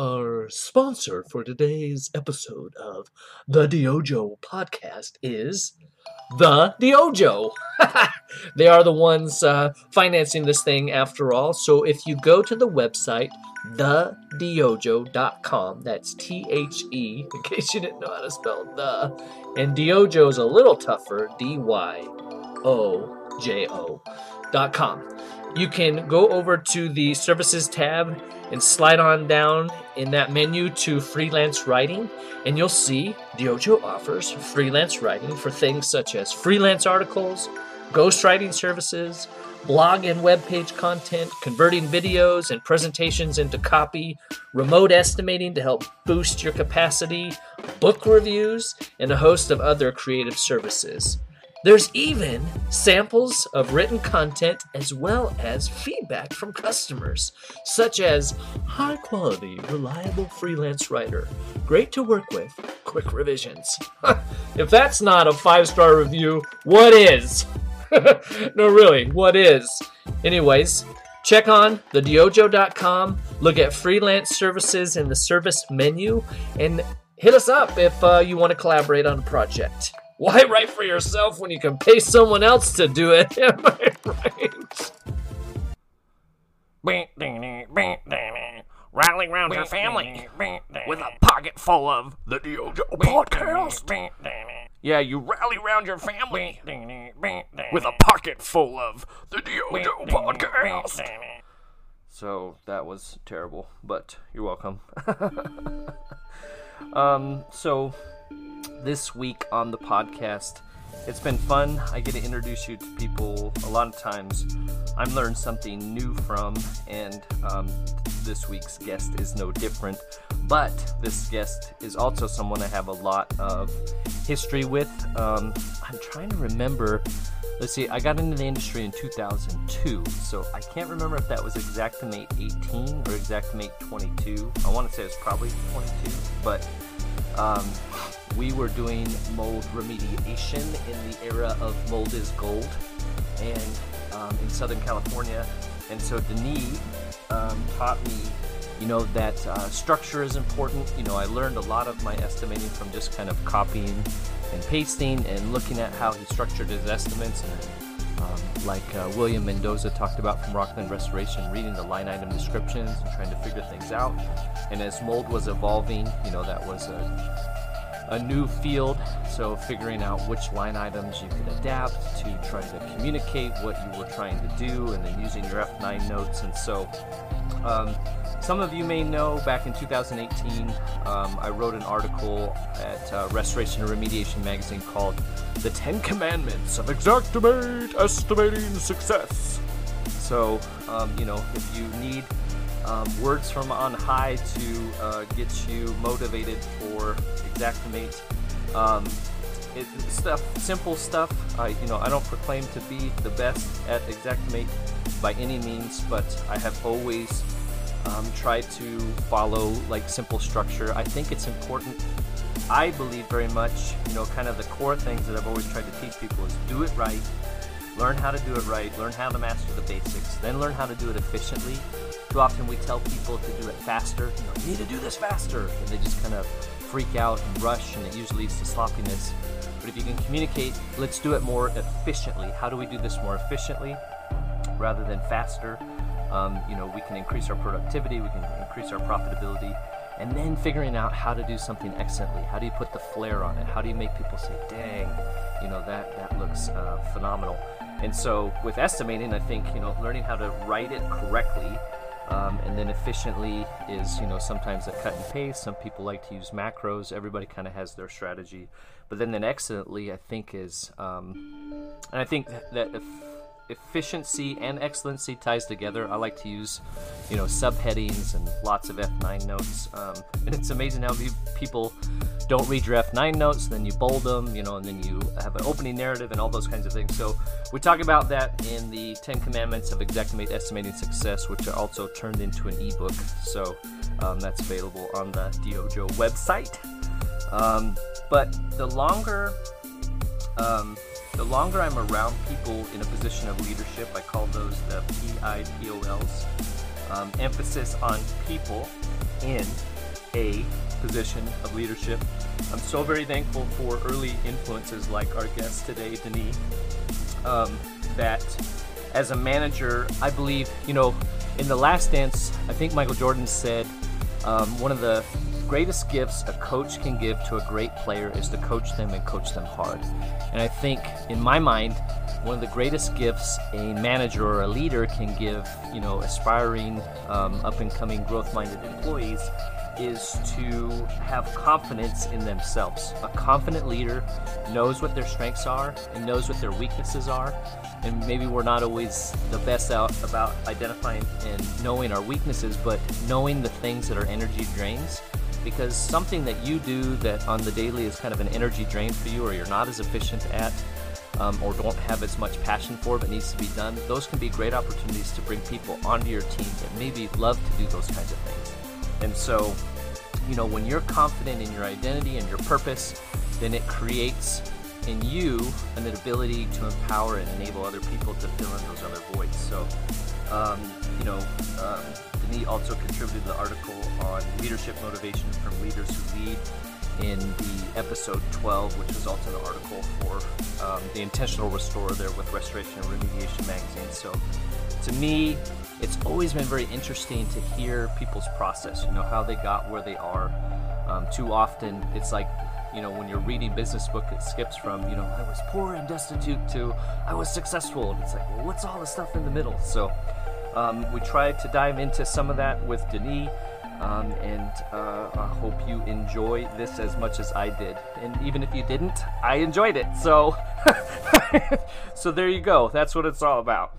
Our sponsor for today's episode of the DYOJO podcast is the DYOJO. they are the ones uh, financing this thing after all. So if you go to the website, thedyojo.com, that's T H E, in case you didn't know how to spell the, and DYOJO is a little tougher, D Y O J O.com. You can go over to the services tab and slide on down in that menu to freelance writing, and you'll see Diojo offers freelance writing for things such as freelance articles, ghostwriting services, blog and web page content, converting videos and presentations into copy, remote estimating to help boost your capacity, book reviews, and a host of other creative services. There's even samples of written content as well as feedback from customers, such as high quality, reliable freelance writer, great to work with, quick revisions. if that's not a five star review, what is? no, really, what is? Anyways, check on thedyojo.com, look at freelance services in the service menu, and hit us up if uh, you want to collaborate on a project. Why write for yourself when you can pay someone else to do it? Am I right? Rally round your family with a pocket full of the DYOJO podcast. Yeah, you rally round your family with a pocket full of the DYOJO podcast. So that was terrible, but you're welcome. um, so this week on the podcast. It's been fun. I get to introduce you to people a lot of times I'm learned something new from, and um, this week's guest is no different. But this guest is also someone I have a lot of history with. Um, I'm trying to remember. Let's see, I got into the industry in 2002, so I can't remember if that was Xactimate 18 or Xactimate 22. I want to say it was probably 22, but um, we were doing mold remediation in the era of mold is gold and um, in Southern California. And so Denis um, taught me, you know, that uh, structure is important. You know, I learned a lot of my estimating from just kind of copying and pasting and looking at how he structured his estimates and um, like uh, William Mendoza talked about from Rockland Restoration, reading the line item descriptions and trying to figure things out. And as mold was evolving, you know, that was a a new field, so figuring out which line items you could adapt to try to communicate what you were trying to do, and then using your F9 notes. And so, um, some of you may know back in 2018, um, I wrote an article at uh, Restoration and Remediation magazine called The 10 Commandments of Xactimate Estimating Success. So, um, you know, if you need um, words from on high to uh, get you motivated for Xactimate. Um, it, stuff, simple stuff. I, you know, I don't proclaim to be the best at Xactimate by any means, but I have always um, tried to follow like simple structure. I think it's important. I believe very much, you know, kind of the core things that I've always tried to teach people is do it right, learn how to do it right, learn how to master the basics, then learn how to do it efficiently. Too often we tell people to do it faster. You know, you need to do this faster, and they just kind of freak out and rush, and it usually leads to sloppiness. But if you can communicate, let's do it more efficiently. How do we do this more efficiently rather than faster? Um, you know, we can increase our productivity, we can increase our profitability, and then figuring out how to do something excellently. How do you put the flair on it? How do you make people say, "Dang, you know that that looks uh, phenomenal"? And so, with estimating, I think you know, learning how to write it correctly um, and then efficiently is, you know, sometimes a cut and paste. Some people like to use macros. Everybody kind of has their strategy. But then, then excellently, I think is, um, and I think that if efficiency and excellency ties together. I like to use, you know, subheadings and lots of F9 notes. Um, and it's amazing how people don't read your F9 notes, then you bold them, you know, and then you have an opening narrative and all those kinds of things. So we talk about that in the 10 Commandments of Xactimate Estimating Success, which are also turned into an ebook. So um, that's available on the Dojo website. Um, but the longer um, the longer I'm around people in a position of leadership, I call those the PIPOLs. um, emphasis on people in a position of leadership. I'm so very thankful for early influences like our guest today, Denis, um, that as a manager, I believe, you know, in The Last Dance, I think Michael Jordan said um, one of the greatest gifts a coach can give to a great player is to coach them and coach them hard. And I think, in my mind, one of the greatest gifts a manager or a leader can give, you know, aspiring, um, up and coming, growth minded employees is to have confidence in themselves. A confident leader knows what their strengths are and knows what their weaknesses are. And maybe we're not always the best out about identifying and knowing our weaknesses, but knowing the things that are energy drains. Because something that you do that on the daily is kind of an energy drain for you or you're not as efficient at, um, or don't have as much passion for but needs to be done, those can be great opportunities to bring people onto your team that maybe love to do those kinds of things. And so, you know, when you're confident in your identity and your purpose, then it creates in you an ability to empower and enable other people to fill in those other voids. So, um, you know, um, also contributed the article on leadership motivation from leaders who lead in the episode 12, which was also an article for um, the Intentional Restorer there with Restoration and Remediation magazine. So, to me, it's always been very interesting to hear people's process, you know, how they got where they are. Um, too often, it's like, you know, when you're reading business book, it skips from, you know, I was poor and destitute to I was successful. And it's like, well, what's all the stuff in the middle? So um, we tried to dive into some of that with Denis. Um, and uh, I hope you enjoy this as much as I did. And even if you didn't, I enjoyed it. So, so there you go. That's what it's all about.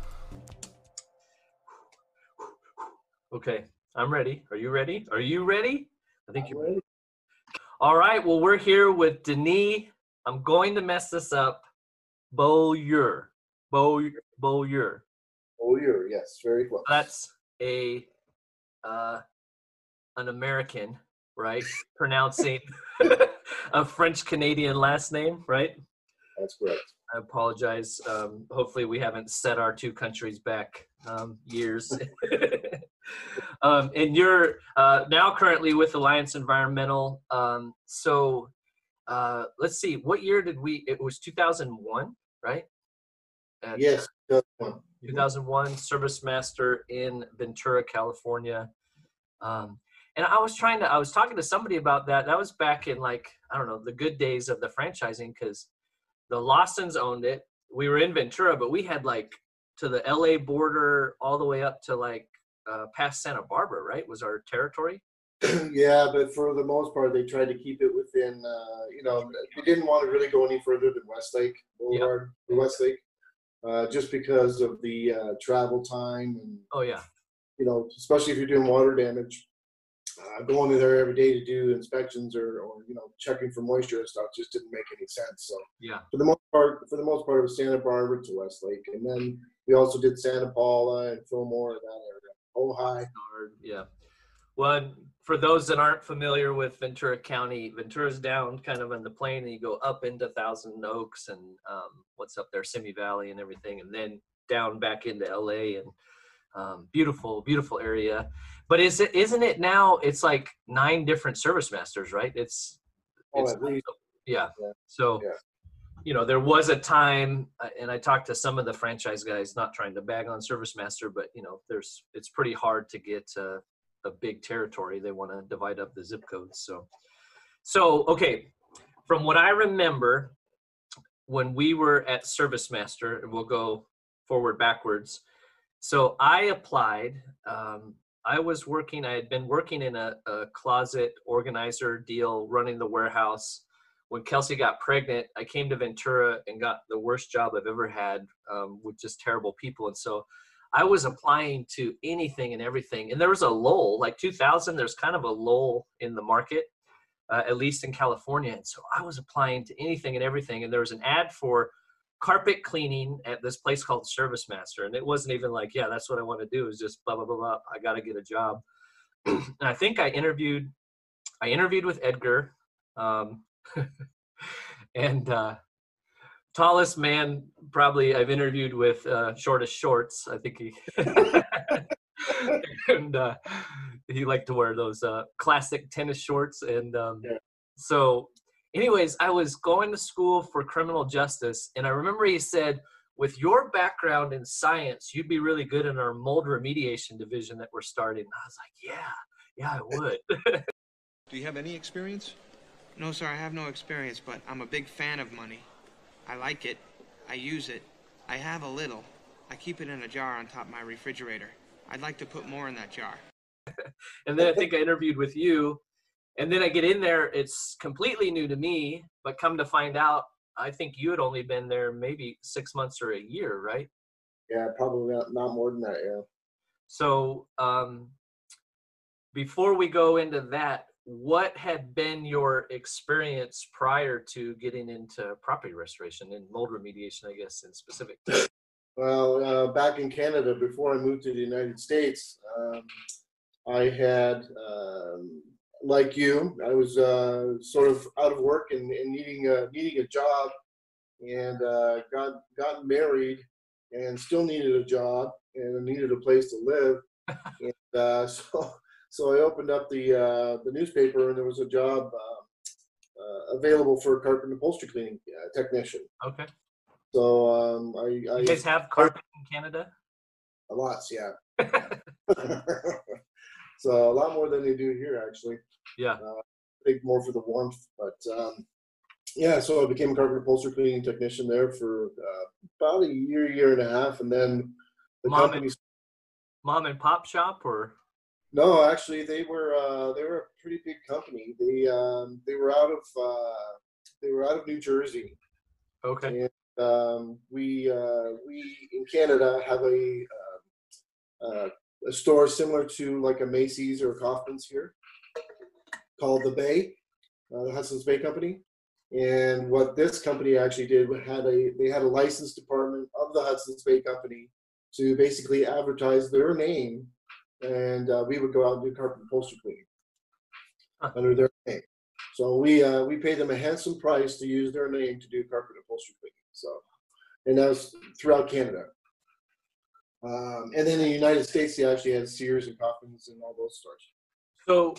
Okay, I'm ready. Are you ready? Are you ready? I think you're ready. All right. Well, we're here with Denis. I'm going to mess this up. Beaulieu. Beaulieu. Beaulieu. Beaulieu. Yes, very close. That's a uh, an American, right? Pronouncing a French Canadian last name, right? That's correct. I apologize. Um, hopefully, we haven't set our two countries back um, years. um, and you're uh, now currently with Alliance Environmental. Um, so uh, let's see, what year did we? It was 2001, right? Yes, 2001. 2001, Service Master in Ventura, California. Um, and I was trying to, I was talking to somebody about that. That was back in like, I don't know, the good days of the franchising because the Lawsons owned it. We were in Ventura, but we had like to the LA border all the way up to like uh, past Santa Barbara, right? Was our territory? yeah, but for the most part, they tried to keep it within. Uh, you know, they didn't want to really go any further than Westlake Boulevard, yep. Westlake, uh, just because of the uh, travel time and. Oh yeah. You know, especially if you're doing water damage, uh, going there every day to do inspections or, or you know checking for moisture and stuff just didn't make any sense. So yeah, for the most part, for the most part, it was Santa Barbara to Westlake, and then we also did Santa Paula and Fillmore that area. Ojai. Yeah. Well, for those that aren't familiar with Ventura County, Ventura's down kind of on the plain, and you go up into Thousand Oaks and um, what's up there, Simi Valley and everything, and then down back into LA and um, beautiful, beautiful area. But is it isn't it now? It's like nine different service masters, right? It's, oh, it's yeah. yeah. So yeah you know, there was a time, uh, and I talked to some of the franchise guys, not trying to bag on Service Master, but you know, there's it's pretty hard to get a, a big territory. They want to divide up the zip codes. So, so okay, from what I remember, when we were at Service Master, and we'll go forward backwards. So I applied. Um, I was working. I had been working in a, a closet organizer deal, running the warehouse when Kelsey got pregnant, I came to Ventura and got the worst job I've ever had um, with just terrible people. And so I was applying to anything and everything. And there was a lull, like 2000, there's kind of a lull in the market, uh, at least in California. And so I was applying to anything and everything. And there was an ad for carpet cleaning at this place called Service Master. And it wasn't even like, yeah, that's what I want to do is just blah, blah, blah, blah. I got to get a job. and I think I interviewed, I interviewed with Edgar. Um, and uh, tallest man probably I've interviewed with uh, shortest shorts. I think he. and uh, he liked to wear those uh, classic tennis shorts. And um, Yeah. so, anyways, I was going to school for criminal justice, and I remember he said, "With your background in science, you'd be really good in our mold remediation division that we're starting." I was like, "Yeah, yeah, I would." Do you have any experience? No, sir, I have no experience, but I'm a big fan of money. I like it. I use it. I have a little. I keep it in a jar on top of my refrigerator. I'd like to put more in that jar. and then I think I interviewed with you, and then I get in there. It's completely new to me, but come to find out, I think you had only been there maybe six months or a year, right? Yeah, probably not, not more than that. Yeah. So um, before we go into that, what had been your experience prior to getting into property restoration and mold remediation, I guess, in specific? Well, uh, back in Canada, before I moved to the United States, um, I had, um, like you, I was uh, sort of out of work and, and needing a, needing a job, and uh, got got married, and still needed a job and needed a place to live, and uh, so so I opened up the uh, the newspaper, and there was a job uh, uh, available for a carpet and upholstery cleaning uh, technician. Okay. So um, I, I You guys have carpet in Canada? Lots, yeah. so a lot more than they do here, actually. Yeah. Uh, I think more for the warmth, but um, yeah. So I became a carpet and upholstery cleaning technician there for uh, about a year, year and a half, and then the Mom and- company. Mom and pop shop or? No, actually, they were uh, they were a pretty big company. They um, they were out of uh, they were out of New Jersey. Okay. And um, we uh, we in Canada have a uh, uh, a store similar to like a Macy's or a Kaufmann's here, called the Bay, uh, the Hudson's Bay Company. And what this company actually did had a they had a license department of the Hudson's Bay Company to basically advertise their name, and uh, we would go out and do carpet upholstery cleaning Huh. under their name. So we uh, we paid them a handsome price to use their name to do carpet upholstery cleaning. So, and that was throughout Canada. Um, and then in the United States, they actually had Sears and Kaufmann's and all those stores. So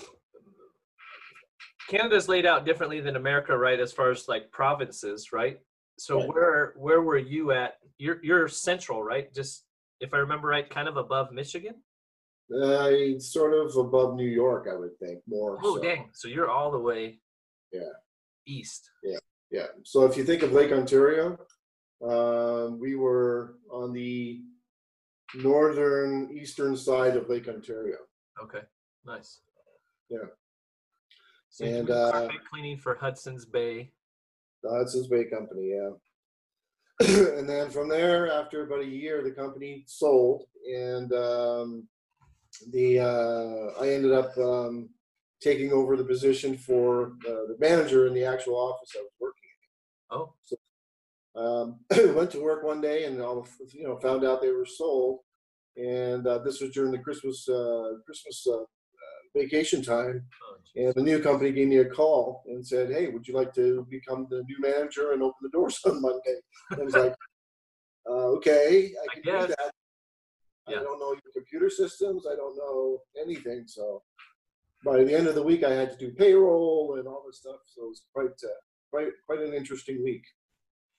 Canada's laid out differently than America, right? As far as like provinces, right? So Right. where where were you at? You're you're central, right? Just if I remember right, kind of above Michigan. Uh, sort of above New York, I would think more. Oh so. dang! So you're all the way Yeah. east. Yeah. Yeah. So if you think of Lake Ontario, um, we were on the northern eastern side of Lake Ontario. Okay, nice. Yeah. So And, uh, carpet cleaning for Hudson's Bay. The Hudson's Bay Company, yeah. and then from there, after about a year, the company sold, and um, the uh, I ended up um, taking over the position for uh, the manager in the actual office I was working. In. Oh, Um, went to work one day and all you know found out they were sold, and uh, this was during the Christmas uh, Christmas uh, uh, vacation time. oh. And the new company gave me a call and said, "Hey, would you like to become the new manager and open the doors on Monday?" And I was like, uh, "Okay, I I can do that. Yeah. I don't know your computer systems. I don't know anything." So by the end of the week, I had to do payroll and all this stuff. So it was quite uh, quite quite an interesting week.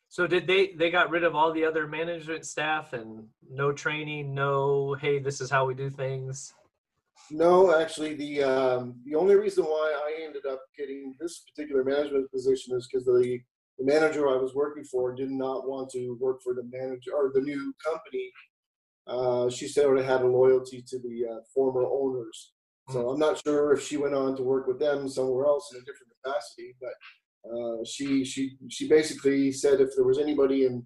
So did they they got rid of all the other management staff and no training, no hey, this is how we do things. No, actually, the um, the only reason why I ended up getting this particular management position is because the the manager I was working for did not want to work for the manager or the new company. Uh, she sort of had a loyalty to the uh, former owners, so I'm not sure if she went on to work with them somewhere else in a different capacity. But uh, she she she basically said if there was anybody in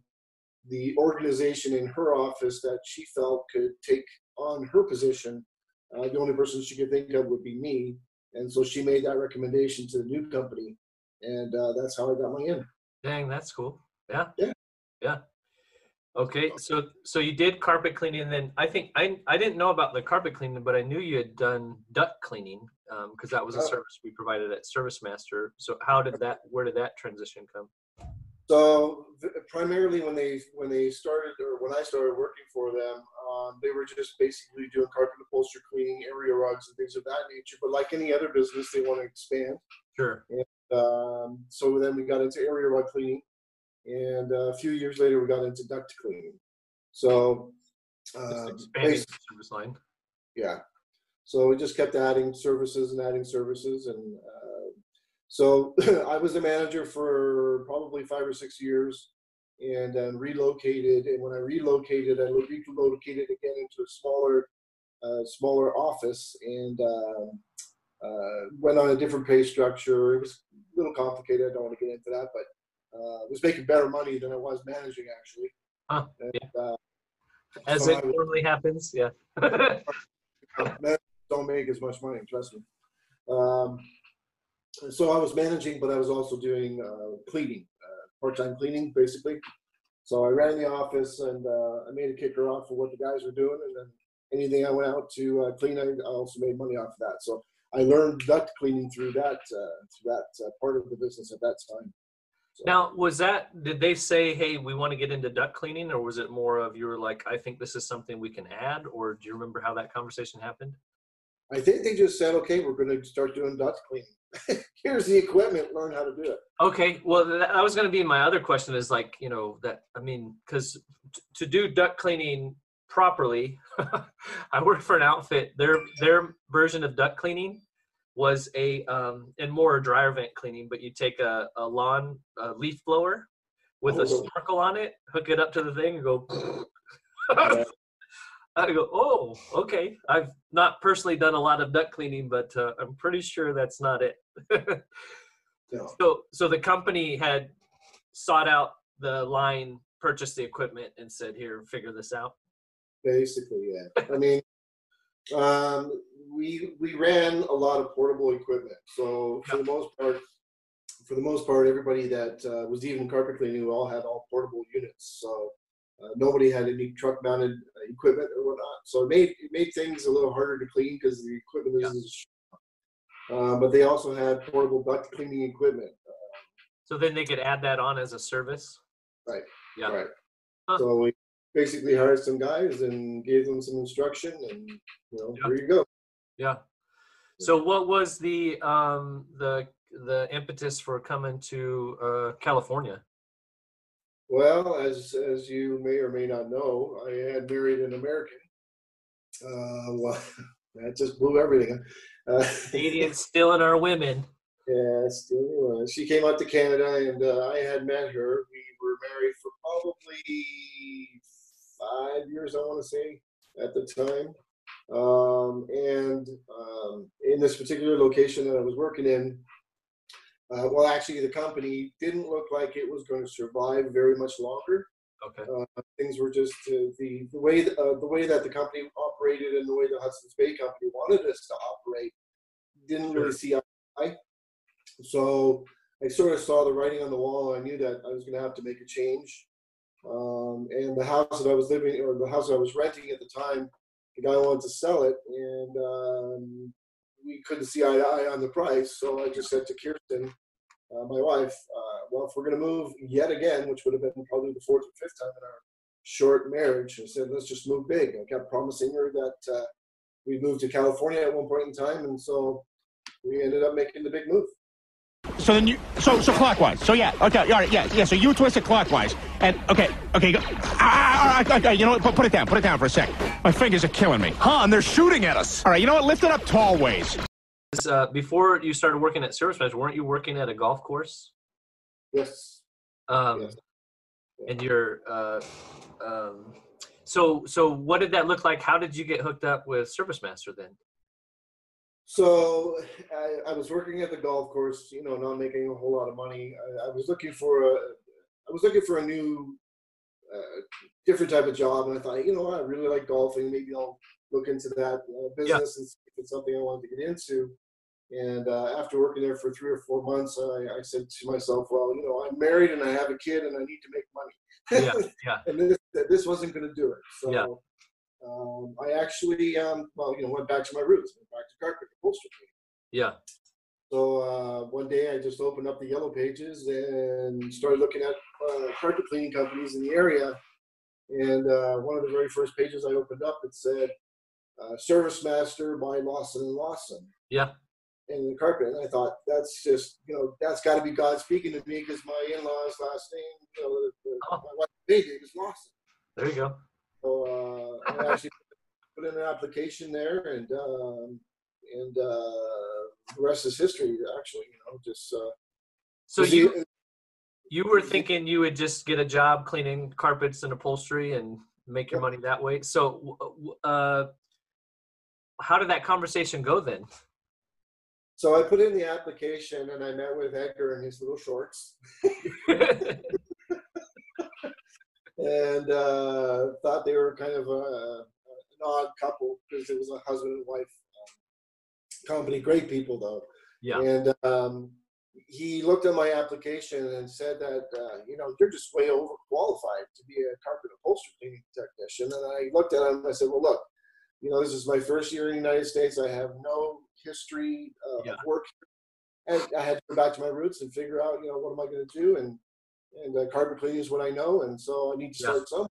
the organization in her office that she felt could take on her position, uh, the only person she could think of would be me. And so she made that recommendation to the new company, and uh, that's how I got my in. Dang, that's cool. Yeah. Yeah. Yeah. Okay, so so you did carpet cleaning, and then I think I I didn't know about the carpet cleaning, but I knew you had done duct cleaning because that was a Oh. service we provided at Service Master. So how did that? Where did that transition come? So primarily when they when they started or when I started working for them, um, they were just basically doing carpet upholstery cleaning, area rugs, and things of that nature. But like any other business, they want to expand. Sure. Um, so then we got into area rug cleaning, and uh, a few years later we got into duct cleaning. So uh, expanding service line. yeah. So we just kept adding services and adding services, and uh, so I was a manager for probably five or six years, and then relocated. And when I relocated, I relocated again into a smaller, uh, smaller office, and um uh, went on a different pay structure. It was a little complicated. I don't want to get into that, but uh, was making better money than I was managing actually. Huh, And, uh, As so it was- normally happens. Yeah. don't make as much money, trust me. Um, so I was managing, but I was also doing uh, cleaning, uh, part-time cleaning, basically. So I ran the office and uh, I made a kicker off of what the guys were doing, and then anything I went out to uh, clean, I I also made money off of that. So I learned duct cleaning through that uh, through that uh, part of the business at that time. Now, was that, did they say, hey, we want to get into duct cleaning, or was it more of you were like, I think this is something we can add? Or do you remember how that conversation happened? I think they just said, okay, we're going to start doing duct cleaning. Here's the equipment, learn how to do it. Okay, well, that, that was going to be my other question is like, you know, that, I mean, because to do duct cleaning properly, I worked for an outfit, their, their version of duct cleaning was a, um, and more dryer vent cleaning, but you take a, a lawn a leaf blower with a Oh. snorkel on it, hook it up to the thing and go, I go, oh, okay. I've not personally done a lot of duct cleaning, but uh, I'm pretty sure that's not it. No. So, so the company had sought out the line, purchased the equipment, and said, "Here, figure this out." Basically, yeah. I mean, um, we we ran a lot of portable equipment. So for the most part, for the most part, everybody that uh, was even carpet cleaning, we all had all portable units. So uh, nobody had any truck mounted uh, equipment or whatnot. So it made it made things a little harder to clean because the equipment Yeah. is. Uh, but they also had portable duct cleaning equipment. So then they could add that on as a service. Right. Yeah. Right. Huh. So we basically hired some guys and gave them some instruction, and you know, Yeah. here you go. Yeah. So what was the um the the impetus for coming to uh, California? Well, as as you may or may not know, I had married an American. Uh, well, that just blew everything. Uh, Canadians stealing our women. yeah, still was. She came out to Canada, and uh, I had met her. We were married for probably five years, I want to say, at the time. Um, and um, in this particular location that I was working in, uh, well, actually, the company didn't look like it was going to survive very much longer. Okay. Uh, things were just uh, the the way th- uh, the way that the company operated and the way the Hudson's Bay Company wanted us to operate didn't really see eye to eye. So I sort of saw the writing on the wall. I knew that I was going to have to make a change. Um, and the house that I was living, or the house I was renting at the time, the guy wanted to sell it, and um, we couldn't see eye to eye on the price. So I just said to Kirsten, uh, my wife, uh, well, if we're going to move yet again, which would have been probably the fourth or fifth time in our short marriage, I said, let's just move big. I kept promising her that uh, we'd move to California at one point in time, and so we ended up making the big move. So then you, so so clockwise. So yeah, okay, all right, yeah, yeah. So you twist it clockwise, and okay, okay. Go, ah, all right, okay, you know what? Put, put it down. Put it down for a sec. My fingers are killing me. Han, they're shooting at us. All right, you know what? Lift it up tall ways. Uh, before you started working at Service Master, weren't you working at a golf course? Yes. Um, Yes. And you're uh, um, so so. What did that look like? How did you get hooked up with Service Master then? So I, I was working at the golf course, you know, not making a whole lot of money. I, I was looking for a, I was looking for a new, uh, different type of job, and I thought, you know, what, I really like golfing. Maybe I'll look into that uh, business and see if it's something I wanted to get into. And uh, after working there for three or four months, I, I said to myself, well, you know, I'm married and I have a kid and I need to make money. Yeah, yeah, and this, this wasn't going to do it. So Yeah. Um, I actually, um, well, you know, went back to my roots, went back to carpet upholstery. yeah. So uh, one day I just opened up the yellow pages and started looking at uh, carpet cleaning companies in the area. And uh, one of the very first pages I opened up, it said uh, Service Master by Lawson and Lawson Yeah. in the carpet. And I thought, that's just, you know, that's got to be God speaking to me because my in law's last name, you know, Oh. my wife's name is Lawson. There you go. So uh, I actually put in an application there, and um, and uh, the rest is history. Actually, you know, just uh, So the- you you were thinking you would just get a job cleaning carpets and upholstery and make your Yeah. money that way. So, uh, how did that conversation go then? so I put in the application, and I met with Edgar in his little shorts, and uh, thought they were kind of a, an odd couple because it was a husband and wife um, company. Great people though. yeah. And um, he looked at my application and said that, uh, you know, you're just way overqualified to be a carpet upholstery cleaning technician. And I looked at him and I said, well, look, you know, this is my first year in the United States. I have no history uh, Yeah. of work. And I had to go back to my roots and figure out, you know, what am I going to do? And and uh, cleaning is what I know, and so I need to Yeah. start somewhere.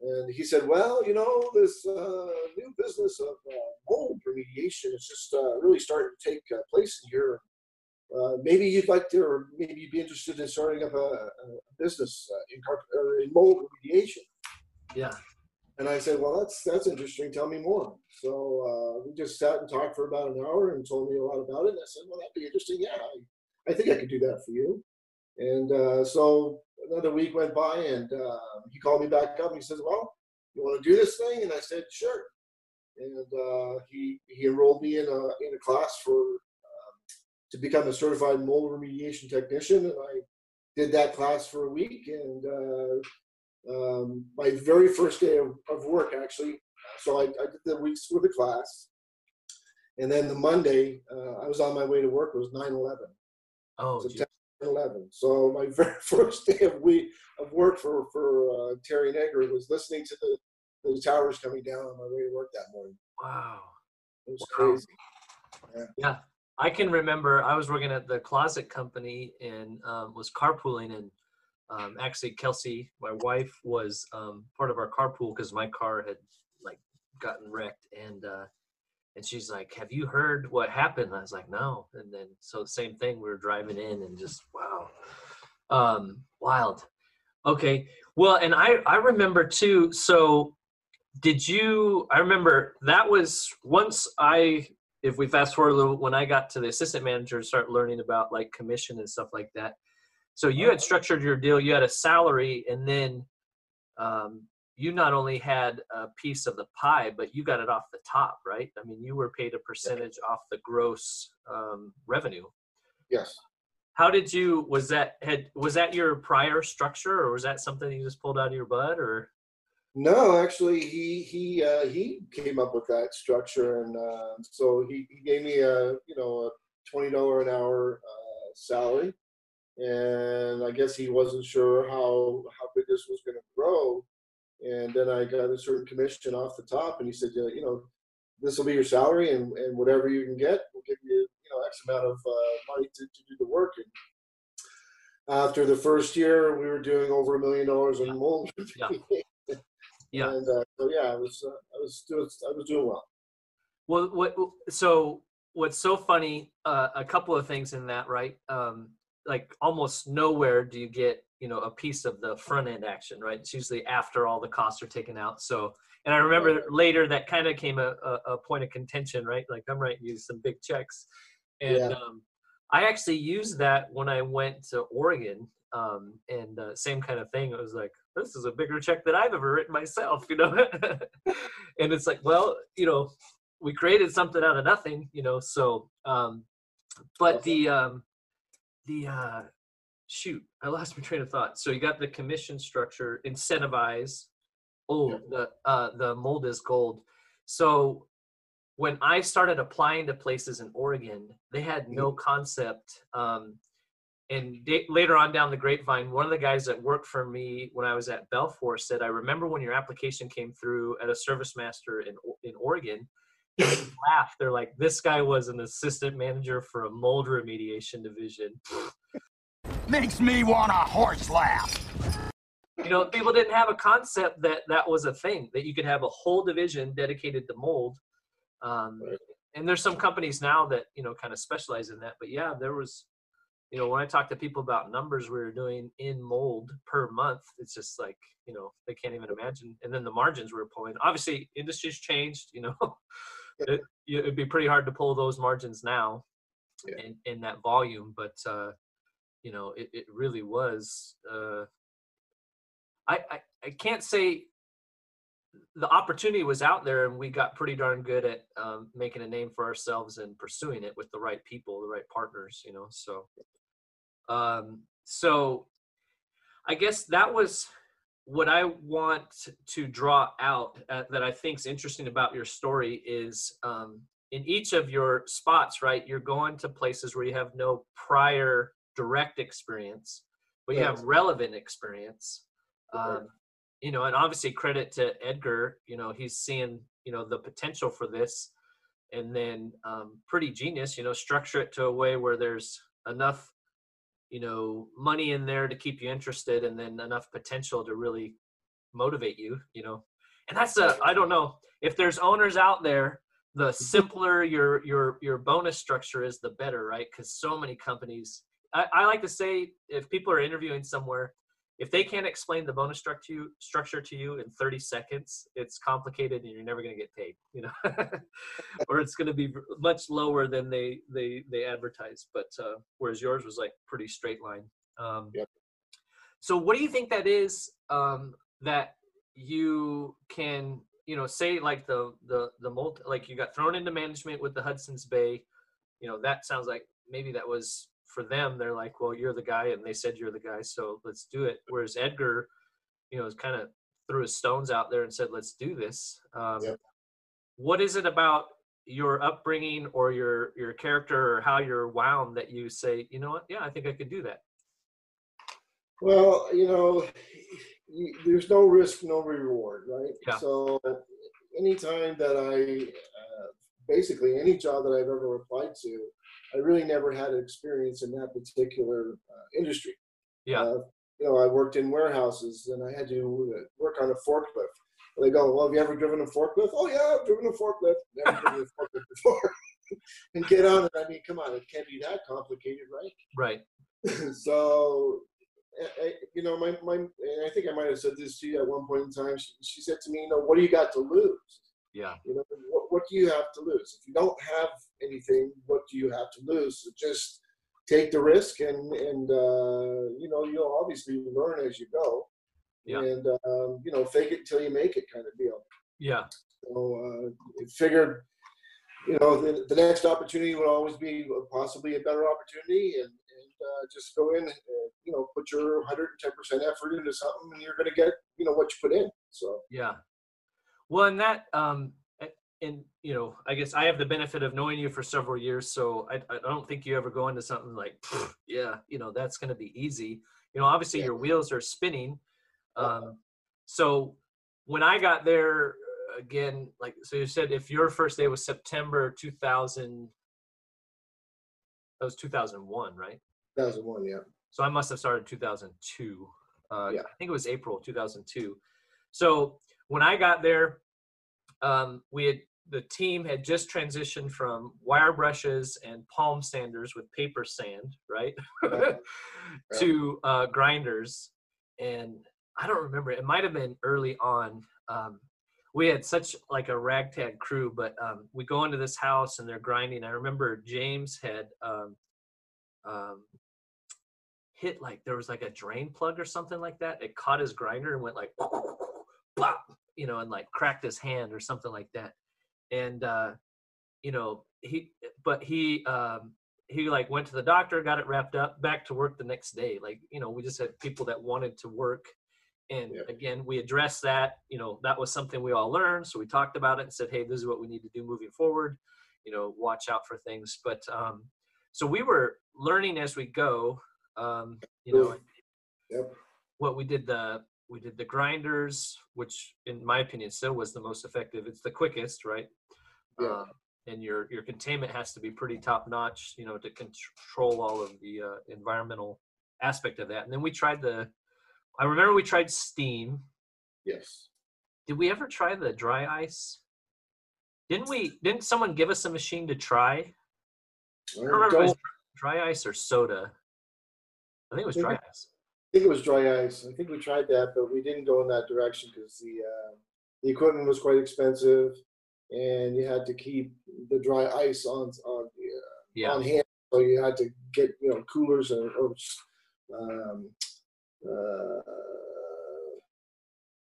And he said, "Well, you know, this uh, new business of uh, mold remediation is just uh, really starting to take uh, place in here. Uh, maybe you'd like to, or maybe you'd be interested in starting up a, a business uh, in or in mold remediation." Yeah. And I said, "Well, that's that's interesting. Tell me more." So uh, we just sat and talked for about an hour and told me a lot about it. And I said, "Well, that'd be interesting. Yeah, I, I think I could do that for you." And uh, so another week went by, and uh, he called me back up. And he says, "Well, you want to do this thing?" And I said, "Sure." And uh, he he enrolled me in a in a class for um, to become a certified mold remediation technician, and I did that class for a week. And uh, um, my very first day of, of work, actually, so I, I did the weeks with the class, and then the Monday uh, I was on my way to work it was 9/11. Oh. 10, 11. So my very first day of week of work for for uh, Terry Negri was listening to the the towers coming down on my way to work that morning. wow. It was Wow. crazy. I can remember I was working at the closet company and um, was carpooling, and um, actually Kelsey, my wife, was um, part of our carpool because my car had like gotten wrecked, and uh, and she's like, "Have you heard what happened?" I was like, "No." And then so same thing, we were driving in, and just wow, um, wild. Okay, well, and I I remember too. So did you? I remember that was once I if we fast forward a little, when I got to the assistant manager and start learning about like commission and stuff like that. So you had structured your deal, you had a salary, and then um, you not only had a piece of the pie, but you got it off the top, right? I mean, you were paid a percentage off the gross um, revenue. Yes. How did you? Was that had was that your prior structure, or was that something you just pulled out of your butt, or? No, actually, he he uh, he came up with that structure, and uh, so he, he gave me a you know a twenty dollar an hour uh, salary, and I guess he wasn't sure how how big this was going to grow, and then I got a certain commission off the top, and he said, yeah, you know, this will be your salary, and, and whatever you can get, we'll give you you know X amount of uh, money to, to do the work. And after the first year, we were doing over a million dollars in mold. Yeah. Yeah. And uh, so yeah, I was uh, I was doing I was doing well. Well, what so what's so funny? Uh, a couple of things in that, right? Um, like almost nowhere do you get you know a piece of the front end action, right? It's usually after all the costs are taken out. So, and I remember later that kind of came a, a, a point of contention, right? Like I'm writing you some big checks, and Yeah. um, I actually used that when I went to Oregon. Um, and uh, same kind of thing. It was like, this is a bigger check than I've ever written myself, you know. and it's like, well, you know, we created something out of nothing, you know. So, um, but the um, the uh, shoot, I lost my train of thought. So you got the commission structure, incentivize. Oh, Yeah. the uh, the mold is gold. So when I started applying to places in Oregon, they had no concept. Um, and da- later on down the grapevine, one of the guys that worked for me when I was at Belfor said, "I remember when your application came through at a service master in in Oregon." laugh. They're like, this guy was an assistant manager for a mold remediation division. Makes me want a horse laugh. You know, people didn't have a concept that that was a thing that you could have a whole division dedicated to mold. Um, Right. And there's some companies now that you know kind of specialize in that. But yeah, there was, you know, when I talk to people about numbers we were doing in mold per month, it's just like you know they can't even imagine. And then the margins we were pulling. Obviously, industry's changed. You know, it, it'd be pretty hard to pull those margins now Yeah. in, in that volume. But uh, you know, it, it really was. Uh, I, I I can't say the opportunity was out there, and we got pretty darn good at um, making a name for ourselves and pursuing it with the right people, the right partners. You know, so um, so I guess that was what I want to draw out uh, that I think is interesting about your story is um, in each of your spots, right? You're going to places where you have no prior direct experience, but you have relevant experience. Um, you know, and obviously credit to Edgar. You know, he's seeing you know the potential for this, and then um, pretty genius. You know, structure it to a way where there's enough you know money in there to keep you interested and then enough potential to really motivate you you know and that's a i don't know if there's owners out there the simpler your your your bonus structure is the better right because so many companies I, I like to say if people are interviewing somewhere if they can't explain the bonus structure to you in 30 seconds it's complicated and you're never going to get paid you know or it's going to be much lower than they they they advertise but uh whereas yours was like pretty straight line um Yep. so what do you think that is um that you can you know say like the the the multi like you got thrown into management with the hudson's bay you know that sounds like maybe that was for them they're like well you're the guy and they said you're the guy so let's do it whereas edgar you know kind of threw his stones out there and said let's do this um, Yep. what is it about your upbringing or your your character or how you're wound that you say you know what yeah i think i could do that Well, you know, there's no risk, no reward, right? Yeah. So, anytime that I, uh, basically any job that I've ever applied to, I really never had experience in that particular uh, industry. yeah Uh, you know, I worked in warehouses and I had to uh, work on a forklift. And they go, well, have you ever driven a forklift? Oh yeah, I've driven a forklift. Never driven a forklift before. and get on it. I mean, come on, it can't be that complicated, right? right so I, I- you know my, my and i think i might have said this to you at one point in time she, she said to me you know what do you got to lose yeah you know what, what do you have to lose if you don't have anything what do you have to lose so just take the risk and and uh, you know you'll obviously learn as you go Yeah. and um, you know fake it till you make it kind of deal yeah so uh, figured, you know, the, the next opportunity would always be possibly a better opportunity, and, and uh, just go in, and, you know, put your 110% effort into something, and you're going to get, you know, what you put in. So Yeah. Well, and that, um, and you know, I guess I have the benefit of knowing you for several years, so I, I don't think you ever go into something like, yeah, you know, that's going to be easy. You know, obviously Yeah. your wheels are spinning. Um, so when I got there uh, again, like, so you said if your first day was September 2000, that was 2001, right? 2001, yeah. So I must have started 2002. Uh, Yeah. I think it was April 2002. So when I got there, um, we had the team had just transitioned from wire brushes and palm sanders with paper sand, right, Yeah. to uh, grinders. And I don't remember. It might have been early on. Um, we had such like a ragtag crew, but um, we go into this house and they're grinding. I remember James had um, um, hit like there was like a drain plug or something like that. It caught his grinder and went like, bop, you know, and like cracked his hand or something like that. And uh, you know, he, but he, um, he like went to the doctor, got it wrapped up, back to work the next day. Like, you know, we just had people that wanted to work. And Yeah. again, we addressed that. You know, that was something we all learned. So we talked about it and said, hey, this is what we need to do moving forward. You know, watch out for things. But um, so we were learning as we go. Um, you know, Yep. what we did the we did the grinders, which in my opinion still was the most effective. It's the quickest, right? Yeah. um, and your your containment has to be pretty top notch, you know, to control all of the uh, environmental aspect of that. And then we tried the, I remember we tried steam. Yes. Did we ever try the dry ice? Didn't we? Didn't someone give us a machine to try? I remember dry ice or soda. I think it was dry ice. Think it was dry ice. I think we tried that, but we didn't go in that direction because the uh, the equipment was quite expensive, and you had to keep the dry ice on on the, uh, Yeah. on hand. So you had to get you know coolers and or um, uh,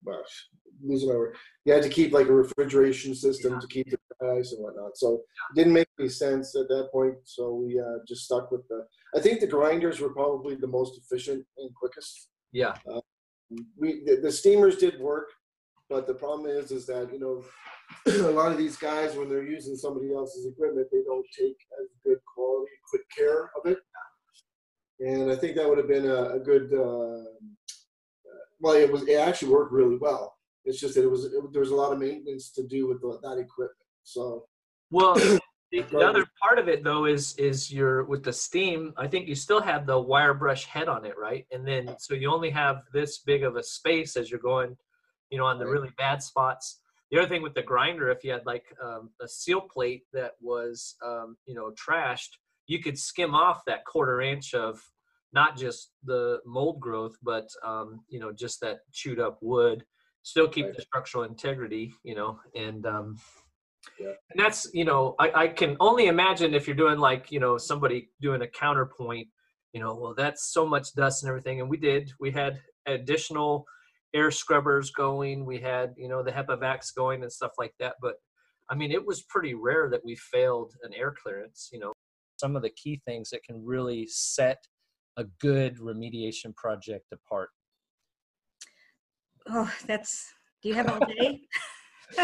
gosh, losing my word. You had to keep like a refrigeration system to keep the ice and whatnot. So it didn't make any sense at that point. So we uh, just stuck with the. I think the grinders were probably the most efficient and quickest Yeah. we the, the steamers did work, but the problem is is that you know a lot of these guys when they're using somebody else's equipment, they don't take as good quality, quick care of it. And I think that would have been a, a good. Uh, well, it was. It actually worked really well. It's just that it was. It, there was a lot of maintenance to do with the, that equipment. So Well, the, the other part of it though is is your with the steam. I think you still have the wire brush head on it, right? And then so you only have this big of a space as you're going, you know, on the really bad spots. The other thing with the grinder, if you had like um, a sill plate that was, um, you know, trashed, you could skim off that quarter inch of not just the mold growth, but um, you know, just that chewed up wood. Still keep Right. the structural integrity, you know, and um, Yeah. and that's you know I, I can only imagine if you're doing like you know somebody doing a counterpoint you know well that's so much dust and everything. And we did. We had additional air scrubbers going. We had you know the hepa vacs going and stuff like that. But i mean it was pretty rare that we failed an air clearance you know. Some of the key things that can really set a good remediation project apart. Oh, that's, do you have all day?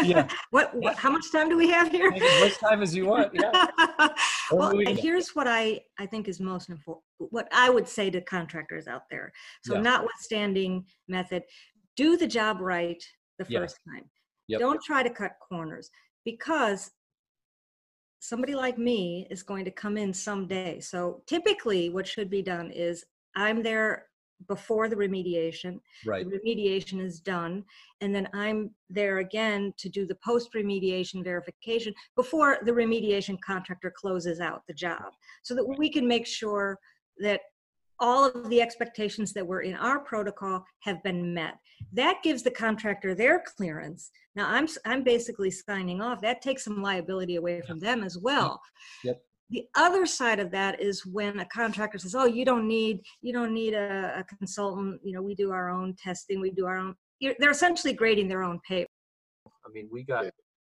Yeah. What, what, how much time do we have here? as much time as you want yeah Well, here's what I, I think is most important, what I would say to contractors out there. So Yeah. notwithstanding method, do the job right the Yeah. first time. Yep. Don't try to cut corners because somebody like me is going to come in someday. So typically what should be done is I'm there before the remediation right. the remediation is done and then i'm there again to do the post remediation verification before the remediation contractor closes out the job so that we can make sure that all of the expectations that were in our protocol have been met. That gives the contractor their clearance. Now i'm I'm basically signing off. That takes some liability away from them as well. Yep. The other side of that is when a contractor says oh you don't need you don't need a, a consultant you know we do our own testing we do our own you're, they're essentially grading their own paper I mean, we got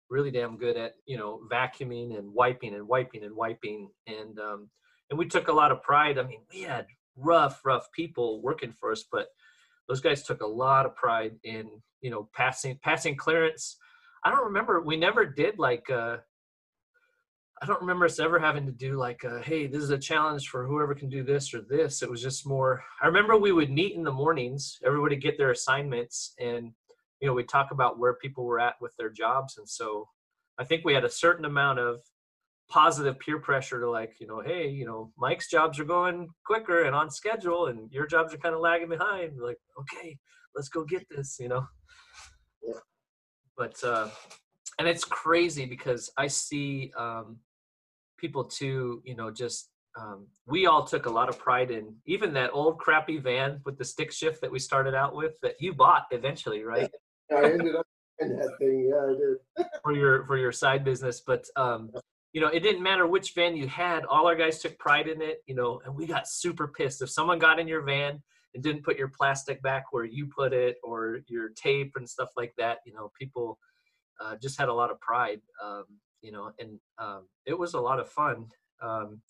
really damn good at you know vacuuming and wiping and wiping and wiping, and um, and we took a lot of pride. I mean, we had rough, rough people working for us, but those guys took a lot of pride in you know passing passing clearance. I don't remember. We never did like. Uh, I don't remember us ever having to do like, uh, hey, this is a challenge for whoever can do this or this. It was just more. I remember we would meet in the mornings, everybody get their assignments, and you know, we talk about where people were at with their jobs. And so I think we had a certain amount of positive peer pressure to like, you know, hey, you know, Mike's jobs are going quicker and on schedule and your jobs are kind of lagging behind. Like, okay, let's go get this, you know? Yeah. But, uh, and it's crazy because I see, um, people too, you know, just, um, we all took a lot of pride in even that old crappy van with the stick shift that we started out with that you bought eventually, right? I ended up in that thing. Yeah, I did. for your for your side business but um you know it didn't matter which van you had all our guys took pride in it you know and we got super pissed if someone got in your van and didn't put your plastic back where you put it or your tape and stuff like that you know people uh, just had a lot of pride um you know and um it was a lot of fun um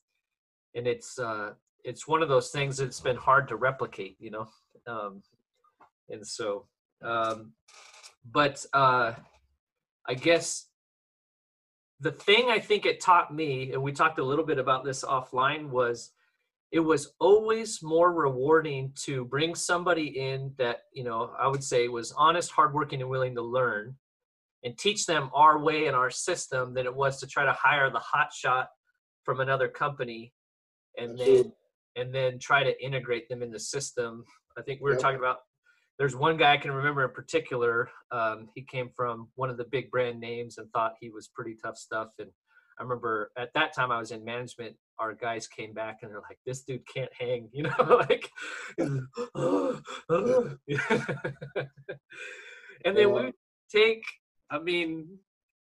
and it's uh it's one of those things that's been hard to replicate you know um and so um but uh I guess the thing I think it taught me, and we talked a little bit about this offline, was it was always more rewarding to bring somebody in that, you know, I would say was honest, hardworking, and willing to learn. And teach them our way and our system than it was to try to hire the hot shot from another company and then and then try to integrate them in the system. I think we were Yep. talking about there's one guy I can remember in particular. Um, he came from one of the big brand names and thought he was pretty tough stuff. And I remember at that time I was in management. Our guys came back and they're like, "This dude can't hang," you know, like. and then we take, I mean,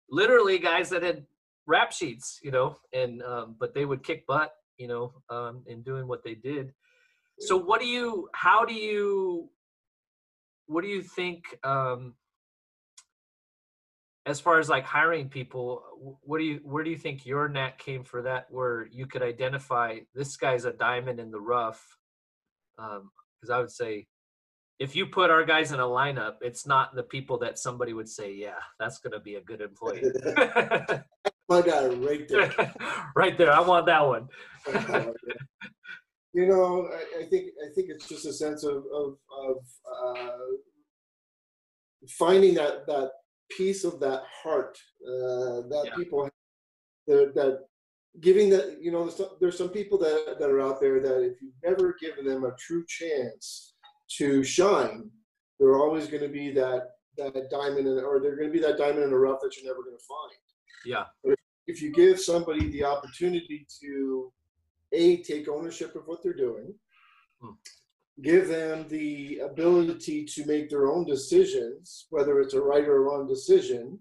literally guys that had rap sheets, you know, and um, but they would kick butt, you know, um, in doing what they did. So what do you? How do you? What do you think? Um, as far as like hiring people, wh- what do you? Where do you think your knack came for that? Where you could identify this guy's a diamond in the rough? Because I would say, if you put our guys in a lineup, it's not the people that somebody would say, "Yeah, that's going to be a good employee." My guy right there. right there, I want that one. you know, I, I think I think it's just a sense of of, of uh, finding that that piece of that heart uh, that Yeah. people that, that giving that you know there's some, there's some people that that are out there that if you've never given them a true chance to shine, they're always going to be that that diamond in, or they're going to be that diamond in the rough that you're never going to find. Yeah, if you give somebody the opportunity to a take ownership of what they're doing Hmm. give them the ability to make their own decisions whether it's a right or wrong decision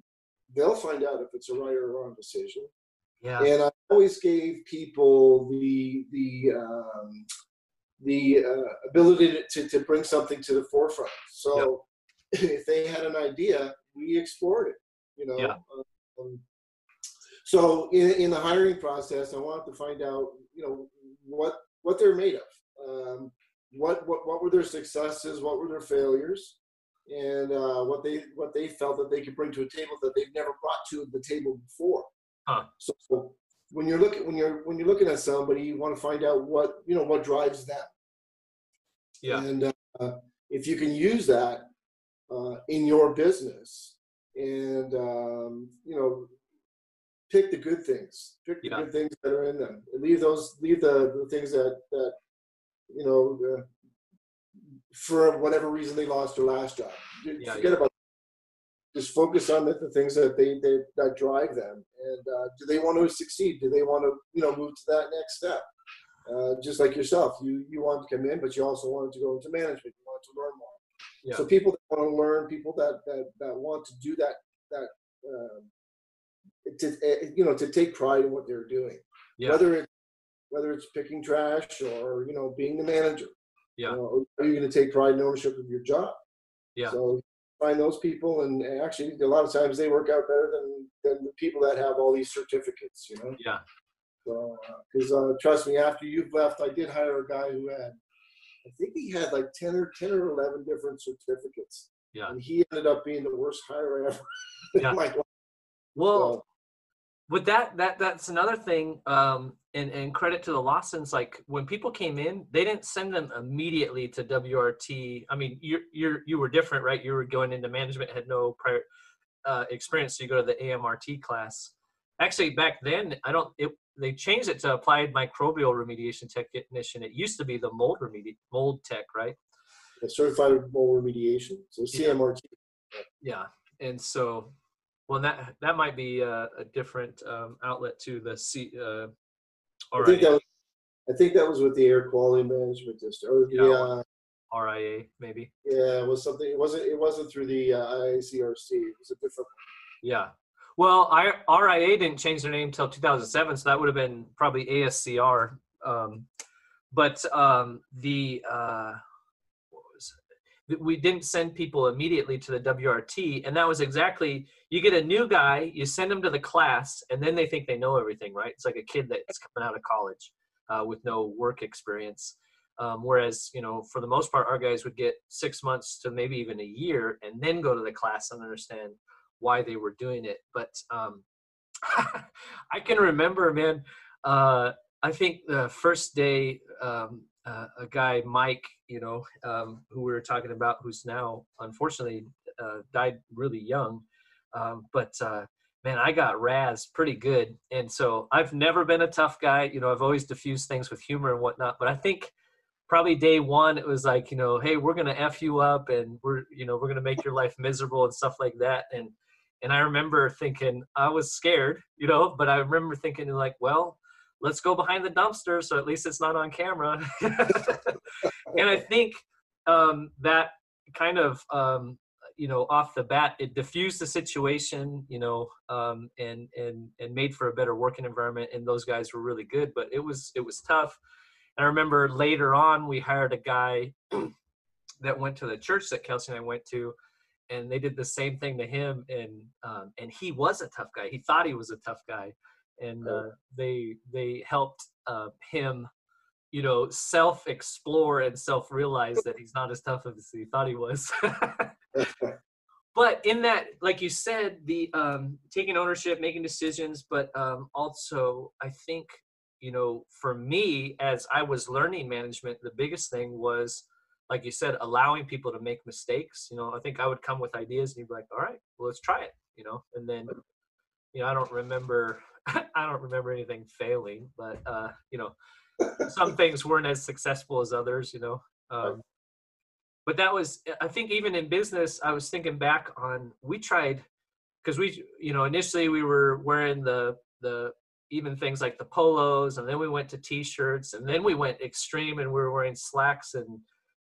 they'll find out if it's a right or wrong decision. Yeah, and i always gave people the the um, the uh, ability to, to, bring something to the forefront so if they had an idea we explored it you know Yeah. um, so in, in the hiring process i wanted to find out you know what what they're made of um, what, what what were their successes what were their failures and uh, what they what they felt that they could bring to a table that they've never brought to the table before Huh. so when you're looking when you're when you're looking at somebody you want to find out what you know what drives them yeah, and uh, if you can use that uh, in your business and, um, you know, pick the good things, pick the Yeah. good things that are in them. Leave those, leave the, the things that, that, you know, uh, for whatever reason they lost their last job. You Yeah, Forget yeah. about just focus on the, the things that they, they that drive them. And uh, do they want to succeed? Do they want to you know move to that next step? Uh, just like yourself you you want to come in but you also wanted to go into management. You want to learn more. Yeah. so people that want to learn people that that, that want to do that that um, to uh, you know to take pride in what they're doing. Yeah, whether it whether it's picking trash or you know being the manager. Yeah. you know, are you going to take pride and ownership of your job? Yeah. so find those people and actually a lot of times they work out better than than the people that have all these certificates you know yeah, so because uh, trust me after you've left i did hire a guy who had i think he had like 10 or 10 or 11 different certificates yeah. and he ended up being the worst hire ever Yeah. in my life. Well, with that that that's another thing um and and credit to the lawsons like when people came in they didn't send them immediately to wrt i mean you're you're you were different right? You were going into management had no prior uh, experience so you go to the amrt class. Actually back then i don't it they changed it to applied microbial remediation technician. It used to be the mold remedi- mold tech right? Certified mold remediation? So Yeah. cmrt yeah. And so well that that might be a, a different um, outlet to the c uh, I think that was, I think that was with the air quality management district or the Yeah. uh, RIA maybe. yeah it was something it wasn't it wasn't through the uh, IICRC it was a different Yeah. Well, I, RIA didn't change their name until 2007, so that would have been probably ASCR. Um, but um, the uh, what was it? We didn't send people immediately to the WRT, and that was exactly you get a new guy, you send them to the class, and then they think they know everything, right? It's like a kid that's coming out of college uh, with no work experience. Um, whereas, you know, for the most part, our guys would get six months to maybe even a year, and then go to the class and understand why they were doing it. But um, I can remember, man. Uh, I think the first day, um, uh, a guy, Mike, you know, um, who we were talking about, who's now unfortunately uh, died really young. Um, but uh, man, I got Raz pretty good. And so I've never been a tough guy. You know, I've always diffused things with humor and whatnot. But I think probably day one, it was like, you know, hey, we're going to F you up and we're, you know, we're going to make your life miserable and stuff like that. And, and I remember thinking, I was scared, you know, but I remember thinking, like, well, let's go behind the dumpster so at least it's not on camera. and I think um, that kind of um, you know off the bat it diffused the situation you know um, and and and made for a better working environment and those guys were really good but it was it was tough. And i remember later on we hired a guy that went to the church that kelsey and i went to and they did the same thing to him and um, and he was a tough guy. He thought he was a tough guy and uh, they they helped uh, him you know self explore and self realize that he's not as tough as he thought he was. But in that like you said the um, taking ownership making decisions but um, also i think you know for me as i was learning management the biggest thing was like you said allowing people to make mistakes you know i think i would come with ideas and you'd be like all right well let's try it you know and then you know i don't remember i don't remember anything failing but uh you know some things weren't as successful as others you know um, but that was i think even in business i was thinking back on we tried because we you know initially we were wearing the the even things like the polos and then we went to t-shirts and then we went extreme and we were wearing slacks and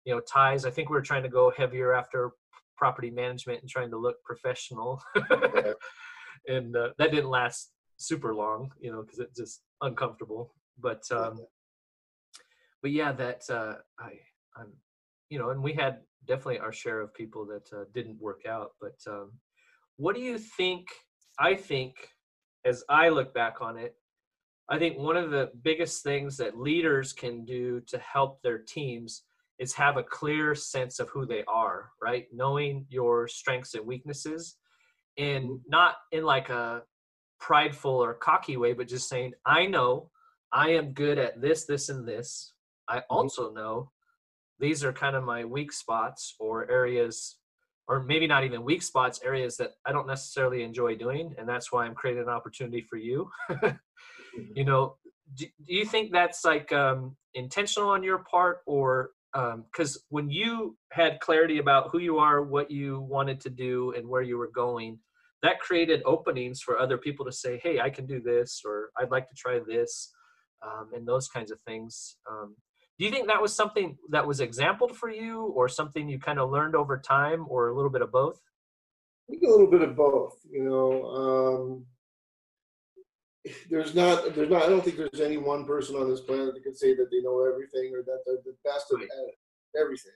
you know ties. I think we were trying to go heavier after property management and trying to look professional. And uh, that didn't last super long you know because it's just uncomfortable but um but yeah that uh i i'm you know, and we had definitely our share of people that uh, didn't work out. But um, what do you think? I think, as I look back on it, I think one of the biggest things that leaders can do to help their teams is have a clear sense of who they are, right? Knowing your strengths and weaknesses, and mm-hmm. not in like a prideful or cocky way, but just saying, I know I am good at this, this, and this. I mm-hmm. also know these are kind of my weak spots or areas or maybe not even weak spots areas that i don't necessarily enjoy doing and that's why i'm creating an opportunity for you mm-hmm. you know do, do, you think that's like um, intentional on your part or because um, when you had clarity about who you are what you wanted to do and where you were going that created openings for other people to say hey i can do this or i'd like to try this um, and those kinds of things um, do you think that was something that was exampled for you or something you kind of learned over time or a little bit of both? I think a little bit of both you know um, there's not there's not i don't think there's any one person on this planet that can say that they know everything or that they're the best at everything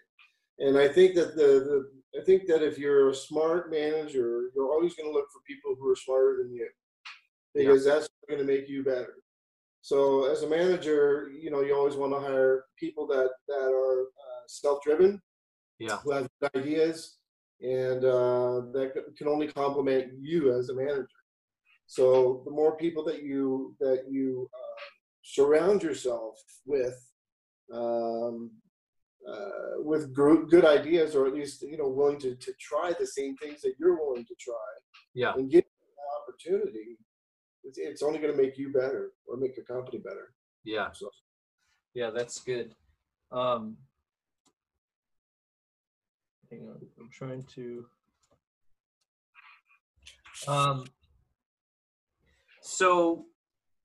and i think that the, the i think that if you're a smart manager you're always going to look for people who are smarter than you because yeah. that's going to make you better so as a manager, you know, you always want to hire people that that are uh, self-driven, yeah, who have ideas, and uh, that can only complement you as a manager. So the more people that you that you uh, surround yourself with, um, uh, with good ideas, or at least you know willing to to try the same things that you're willing to try, yeah, and get an opportunity it's, it's only going to make you better or make your company better. Yeah. So. Yeah, that's good. Um, hang on, I'm trying to. Um, so,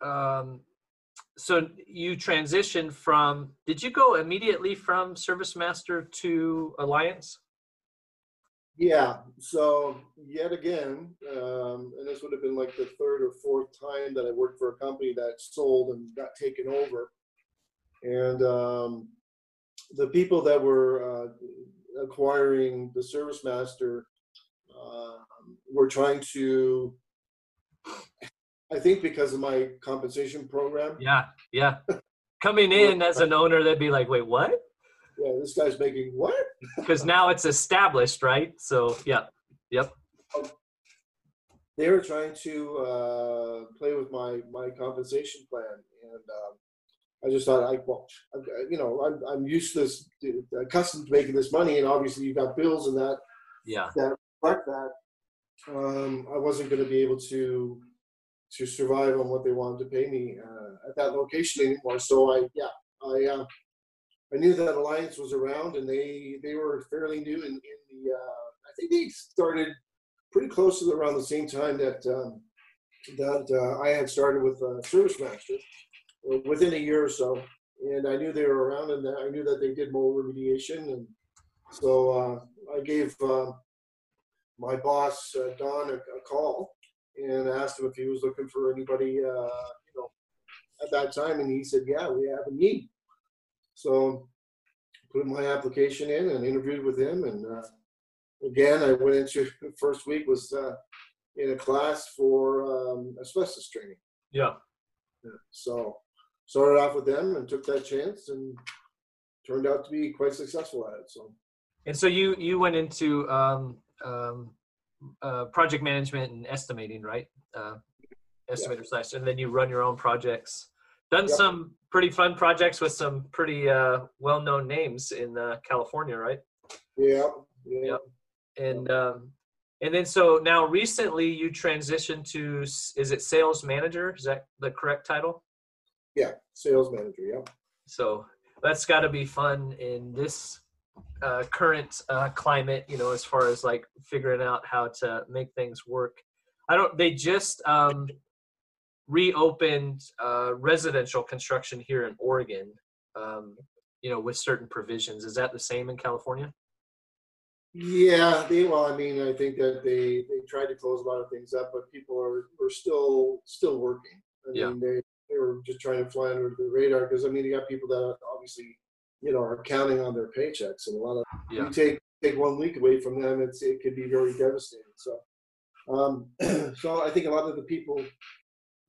um, so you transitioned from. Did you go immediately from Service Master to Alliance? Yeah. So yet again, um, and this would have been like the third or fourth time that I worked for a company that sold and got taken over, and um, the people that were uh, acquiring the Service Master uh, were trying to. I think because of my compensation program. Yeah, yeah. Coming in as an owner, they'd be like, "Wait, what?" yeah, this guy's making what? Because now it's established, right? So, yeah, yep. They were trying to uh, play with my my compensation plan, and um, I just thought, I well, I, you know, I'm I'm used to this, accustomed to making this money, and obviously you've got bills and that, yeah, that reflect that. um, I wasn't going to be able to to survive on what they wanted to pay me uh, at that location anymore. So I, yeah, I, uh, I knew that Alliance was around, and they they were fairly new in, in the. Uh, I think they started pretty close to around the same time that um, that uh, I had started with uh, Service Master, uh, within a year or so. And I knew they were around, and I knew that they did mold remediation, and so uh, I gave uh, my boss Don a, a, call and asked him if he was looking for anybody, uh, you know, at that time, and he said, "Yeah, we have a need." So put my application in and interviewed with him, and uh, again, I went into the first week was uh, in a class for um, asbestos training. Yeah. yeah. So started off with them and took that chance and turned out to be quite successful at it. So. And so you you went into um, um, uh, project management and estimating, right? Uh, estimator slash, and then you run your own projects. Done yep. some pretty fun projects with some pretty uh, well-known names in uh, California, right? Yeah. Yeah. Yep. And um, and then so now recently you transitioned to is it sales manager? Is that the correct title? Yeah, sales manager. Yeah. So that's got to be fun in this uh, current uh, climate, you know, as far as like figuring out how to make things work. I don't. They just um, reopened uh, residential construction here in Oregon, um, you know, with certain provisions. Is that the same in California? Yeah, they. Well, I mean, I think that they they tried to close a lot of things up, but people are are still still working. I yeah. mean, they they were just trying to fly under the radar because I mean, you got people that obviously you know are counting on their paychecks, and a lot of yeah. you take take one week away from them, it's it could be very devastating. So, um, so I think a lot of the people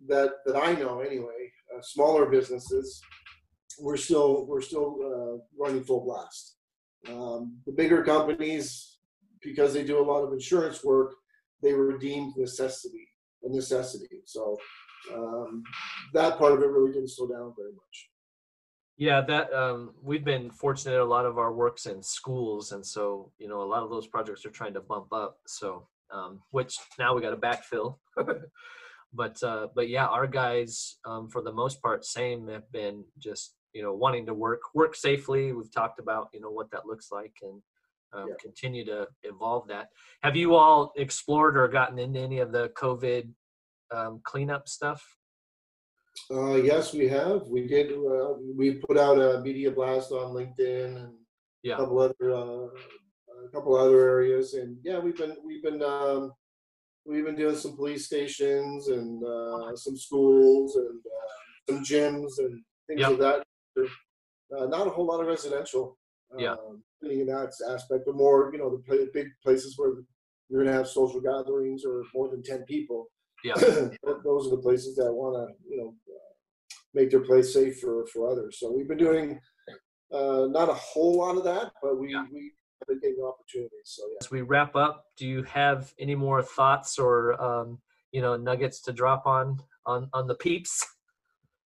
that that I know anyway, uh, smaller businesses, we're still we're still uh, running full blast. Um, the bigger companies, because they do a lot of insurance work, they were deemed necessity a necessity. So um, that part of it really didn't slow down very much. Yeah, that um, we've been fortunate. A lot of our works in schools, and so you know, a lot of those projects are trying to bump up. So, um, which now we got to backfill. but uh, but yeah, our guys, um, for the most part, same have been just you know wanting to work work safely. We've talked about you know what that looks like and um, yeah. continue to evolve that. Have you all explored or gotten into any of the COVID um, cleanup stuff? Uh, yes, we have. We did. Uh, we put out a media blast on LinkedIn and yeah. a couple other uh, a couple other areas, and yeah, we've been we've been um, we've been doing some police stations and uh, some schools and uh, some gyms and things yep. like that. Uh, not a whole lot of residential. Yeah. Um, in that aspect, but more, you know, the big places where you're going to have social gatherings or more than 10 people yeah. those are the places that want to, you know, make their place safe for, for others. So we've been doing uh, not a whole lot of that, but we, yeah. we have been getting opportunities. So yeah. As we wrap up, do you have any more thoughts or um, you know nuggets to drop on on on the peeps,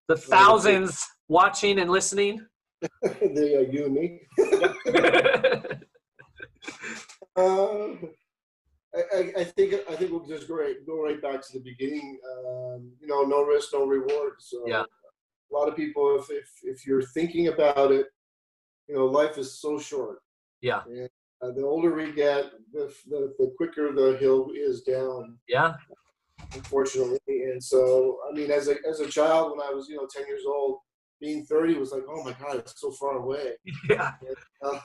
the thousands watching and listening? the uh, you and me. uh, I, I, think I think we'll just go right go right back to the beginning. Um, you know, no risk, no reward. So yeah. a lot of people, if, if if you're thinking about it, you know, life is so short. Yeah. And, uh, the older we get, the, the the quicker the hill is down. Yeah. Unfortunately, and so I mean, as a as a child, when I was you know ten years old, being thirty was like, oh my god, it's so far away. Yeah. And, uh,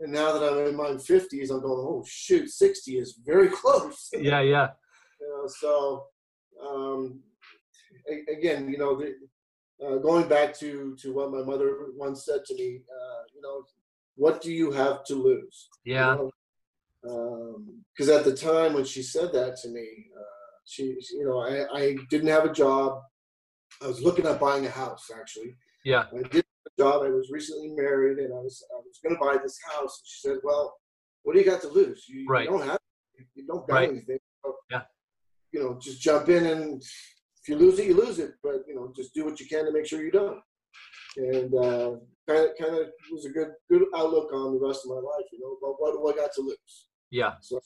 and now that I'm in my 50s, I'm going, oh shoot, 60 is very close. Yeah, yeah. You know, so um, again, you know, the, uh, going back to to what my mother once said to me, uh, you know, what do you have to lose? Yeah. Because you know? um, at the time when she said that to me, uh, she, you know, I, I didn't have a job. I was looking at buying a house actually. Yeah. I did job. I was recently married, and I was I was going to buy this house. And she said, "Well, what do you got to lose? You, right. you don't have you don't got right. anything. So, yeah. You know, just jump in, and if you lose it, you lose it. But you know, just do what you can to make sure you don't." And kind of kind of was a good good outlook on the rest of my life. You know, but what do I got to lose? Yeah. So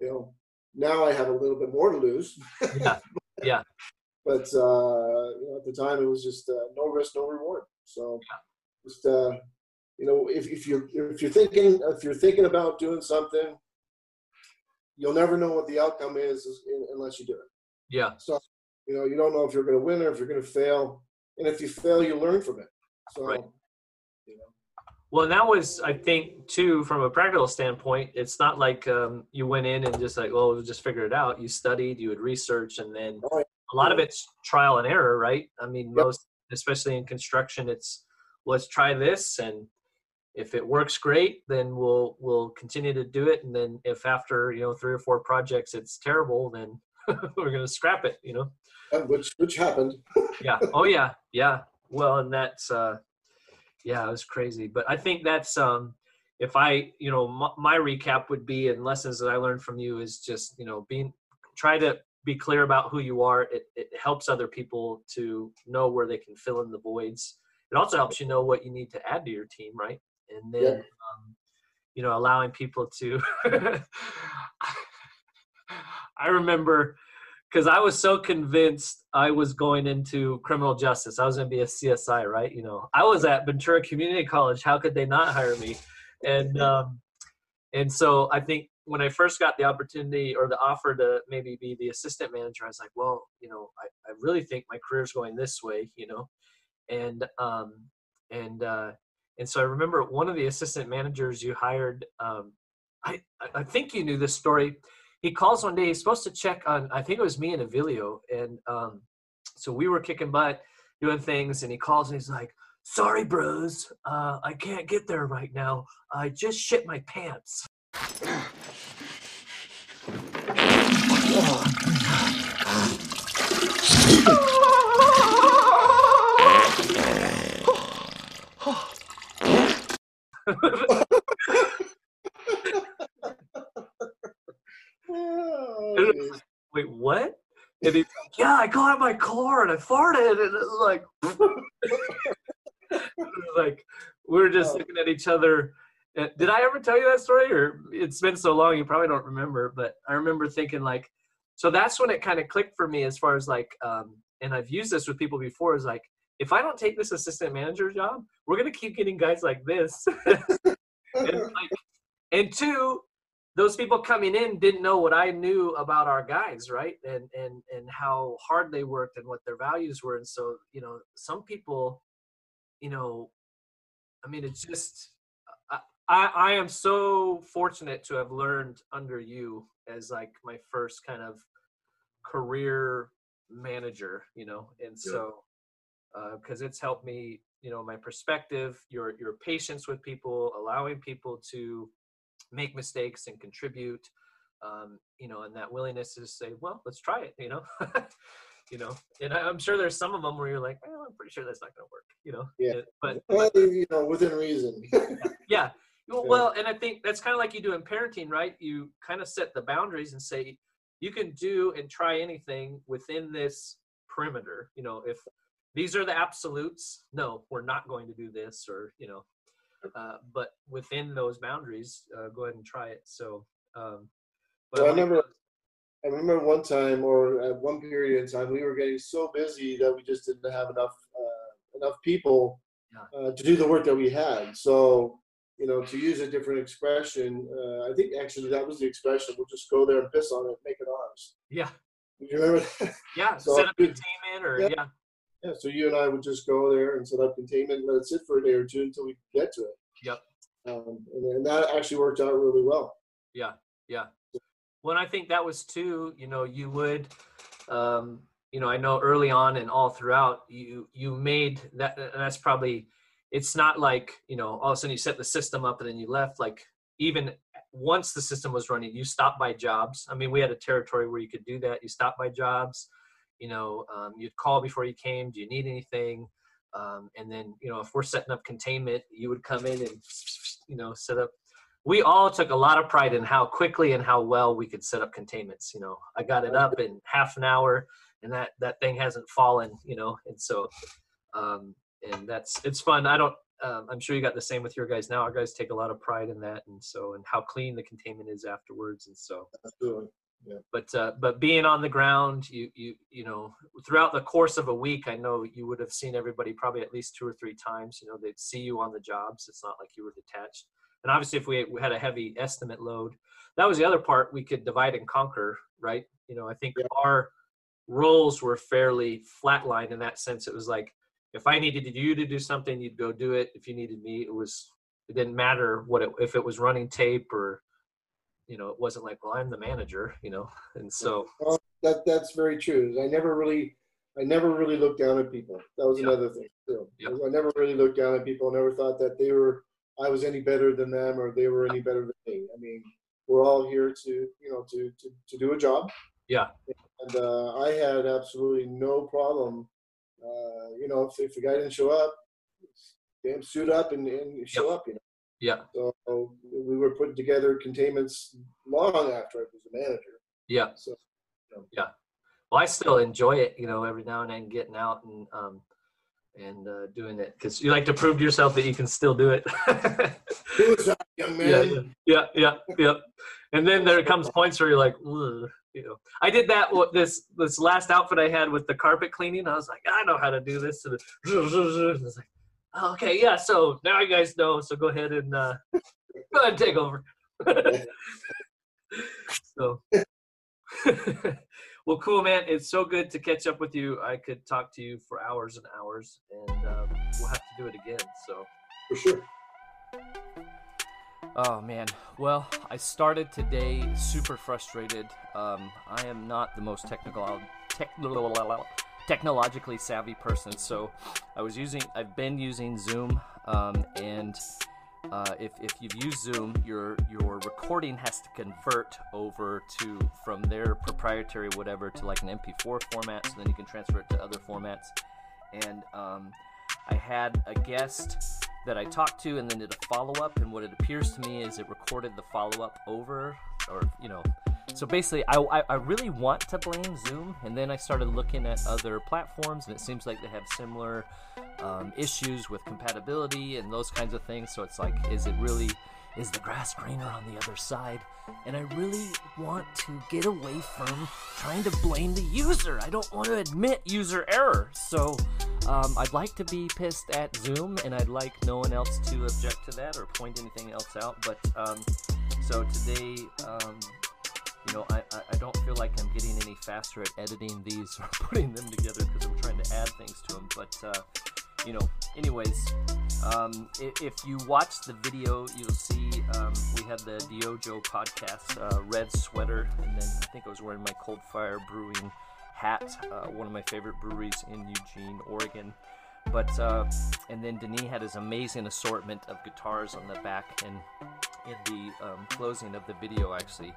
you know, now I have a little bit more to lose. Yeah. Yeah. but uh, you know, at the time, it was just uh, no risk, no reward. So just uh, you know, if, if you're if you're thinking if you're thinking about doing something, you'll never know what the outcome is unless you do it. Yeah. So you know, you don't know if you're going to win or if you're going to fail, and if you fail, you learn from it. So. Right. You know. Well, that was, I think, too, from a practical standpoint, it's not like um, you went in and just like, well, we'll just figure it out. You studied, you would research, and then Oh, yeah. a lot of it's trial and error, right? I mean, Yep. most, especially in construction, it's let's try this, and if it works great, then we'll we'll continue to do it, and then if after you know three or four projects it's terrible, then we're gonna scrap it, you know? Uh, which which happened. yeah. Oh yeah. Yeah. Well and that's uh yeah it was crazy. But i think that's um if i you know my, my recap would be and lessons that i learned from you is just you know being try to be clear about who you are it, it helps other people to know where they can fill in the voids it also helps you know what you need to add to your team right and then Yeah. um, you know allowing people to i remember because I was so convinced I was going into criminal justice. I was going to be a CSI, right? You know, I was at Ventura Community College. How could they not hire me? And um, and so I think when I first got the opportunity or the offer to maybe be the assistant manager, I was like, well, you know, I, I really think my career's going this way, you know, and um, and uh, and so I remember one of the assistant managers you hired. Um, I I think you knew this story he calls one day. He's supposed to check on. I think it was me and Avilio, and um, so we were kicking butt, doing things, and he calls and he's like, "Sorry, bros, uh, I can't get there right now. I just shit my pants." It geez. was- Wait, what? And he's like, "Yeah, I got out my car and I farted," and it was like, it like we were just Oh. looking at each other. Did I ever tell you that story, or it's been so long you probably don't remember? But I remember thinking like, so that's when it kind of clicked for me as far as like, um, and I've used this with people before. Is like, if I don't take this assistant manager job, we're gonna keep getting guys like this. and, like, and two, those people coming in didn't know what I knew about our guys, right? And and and how hard they worked and what their values were. And so, you know, some people, you know, I mean, it's just I I, I am so fortunate to have learned under you as like my first kind of career manager, you know, and so because it's helped me, you know, my perspective, your your patience with people, allowing people to make mistakes and contribute, um, you know, and that willingness to say, well, let's try it, you know, you know, and I, I'm sure there's some of them where you're like, well, I'm pretty sure that's not going to work, you know, Yeah. Uh, but Well, you know, within reason. yeah. Well, Yeah. well, and I think that's kind of like you do in parenting, right? You kind of set the boundaries and say you can do and try anything within this perimeter. You know, if these are the absolutes, no, we're not going to do this, or you know, uh, but within those boundaries, uh, go ahead and try it. So, um, but Well, I remember- I remember one time, or at one period in time, we were getting so busy that we just didn't have enough uh, enough people Yeah. uh, to do the work that we had. So, you know, to use a different expression, uh, I think actually that was the expression. We'll just go there and piss on it, make it ours. yeah, you remember? that? yeah, So set up we- containment, or Yeah. yeah, yeah. So you and I would just go there and set up containment, and let it sit for a day or two until we get to it. Yep. Um, and, and that actually worked out really well. yeah yeah well i think that was too you know you would um you know i know early on and all throughout you you made that and that's probably it's not like you know all of a sudden you set the system up and then you left like even once the system was running you stopped by jobs i mean we had a territory where you could do that you stopped by jobs you know um, you'd call before you came do you need anything? Um, and then you know if we're setting up containment you would come in and you know set up. We all took a lot of pride in how quickly and how well we could set up containments you know. I got it up in half an hour and that that thing hasn't fallen you know and so um and that's it's fun. I don't um, i'm sure you got the same with your guys now. Our guys take a lot of pride in that and so and how clean the containment is afterwards and so. Absolutely. Yeah. But uh, but being on the ground, you you you know, throughout the course of a week, I know you would have seen everybody probably at least two or three times. You know, they'd see you on the jobs. It's not like you were detached. And obviously, if we, we had a heavy estimate load, that was the other part. We could divide and conquer, right? You know, I think Yeah. our roles were fairly flatlined in that sense. It was like if I needed you to do something, you'd go do it. If you needed me, it was it didn't matter what it if it was running tape or you know, it wasn't like, well, I'm the manager, you know. And so Well, that that's very true. I never really, I never really looked down at people. That was Yeah. another thing too. Yeah. I never really looked down at people. I never thought that they were, I was any better than them or they were any better than me. I mean, we're all here to, you know, to to, to do a job. Yeah. And uh, I had absolutely no problem. Uh, you know, if, if the guy didn't show up, damn, suit up and, and show up. You know. Yeah, So we were putting together containments long after I was a manager. yeah. So Well, I still enjoy it, you know, every now and then getting out and um and uh, doing it because you like to prove to yourself that you can still do it. young yeah, man. yeah, yeah, yeah, yeah. And then there comes points where you're like, "Ugh," you know, I did that. What this this last outfit I had with the carpet cleaning, I was like, I know how to do this. And it was like, "Oh, okay, yeah. So now you guys know. So go ahead and uh, go ahead and take over. so, well, cool, man. It's so good to catch up with you. I could talk to you for hours and hours, and um, we'll have to do it again. So. For sure. Oh man. Well, I started today super frustrated. Um, I am not the most technical, tech, technologically savvy person, so I was using. I've been using Zoom, um, and uh, if, if you've used Zoom, your your recording has to convert over to from their proprietary whatever to like an MP4 format, so then you can transfer it to other formats. And um, I had a guest that I talked to and then did a follow up. And what it appears to me is it recorded the follow up over, or, you know. So basically, I, I, I really want to blame Zoom. And then I started looking at other platforms, and it seems like they have similar um, issues with compatibility and those kinds of things. So it's like, is it really. Is the grass greener on the other side? And I really want to get away from trying to blame the user. I don't want to admit user error. So um, I'd like to be pissed at Zoom, and I'd like no one else to object to that or point anything else out. But um, so today, um, you know, I, I, I don't feel like I'm getting any faster at editing these or putting them together because I'm trying to add things to them. But uh, you know, anyways, um, if, if you watch the video, you'll see um, we had the DYOJO podcast, uh, red sweater, and then I think I was wearing my Cold Fire Brewing hat, uh, one of my favorite breweries in Eugene, Oregon. But uh, and then Denis had his amazing assortment of guitars on the back, and in the um, closing of the video, actually,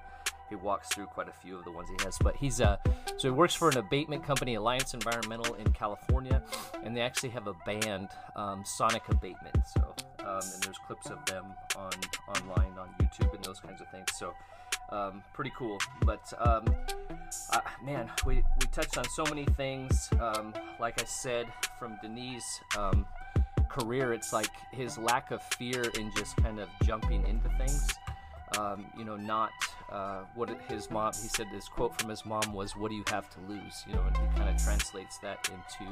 he walks through quite a few of the ones he has. But he's uh, so he works for an abatement company, Alliance Environmental in California, and they actually have a band, um, Sonic Abatement. So um, and there's clips of them on online on YouTube and those kinds of things. So um, pretty cool. But um, uh, man, we we touched on so many things. Um, like I said, from Denis. Um, career it's like his lack of fear in just kind of jumping into things um, you know, not uh, what his mom. He said his quote from his mom was, "What do you have to lose?" You know, and he kind of translates that into,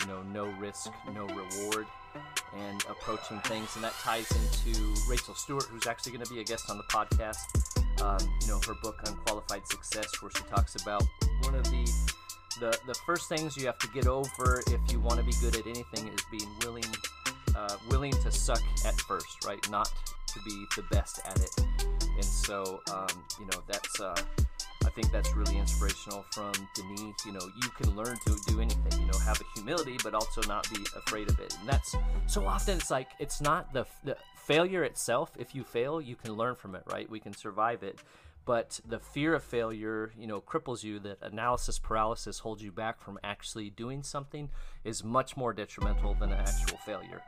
you know, no risk, no reward, and approaching things, and that ties into Rachel Stewart, who's actually going to be a guest on the podcast. Um, you know, her book Unqualified Success, where she talks about one of the the the first things you have to get over if you want to be good at anything is being willing uh, willing to suck at first, right? Not to be the best at it. And so, um, you know, that's, uh, I think that's really inspirational from Denis. You know, you can learn to do anything, you know, have a humility, but also not be afraid of it. And that's so often it's like, it's not the, the failure itself. If you fail, you can learn from it, right? We can survive it. But the fear of failure, you know, cripples you. That analysis paralysis holds you back from actually doing something is much more detrimental than an actual failure.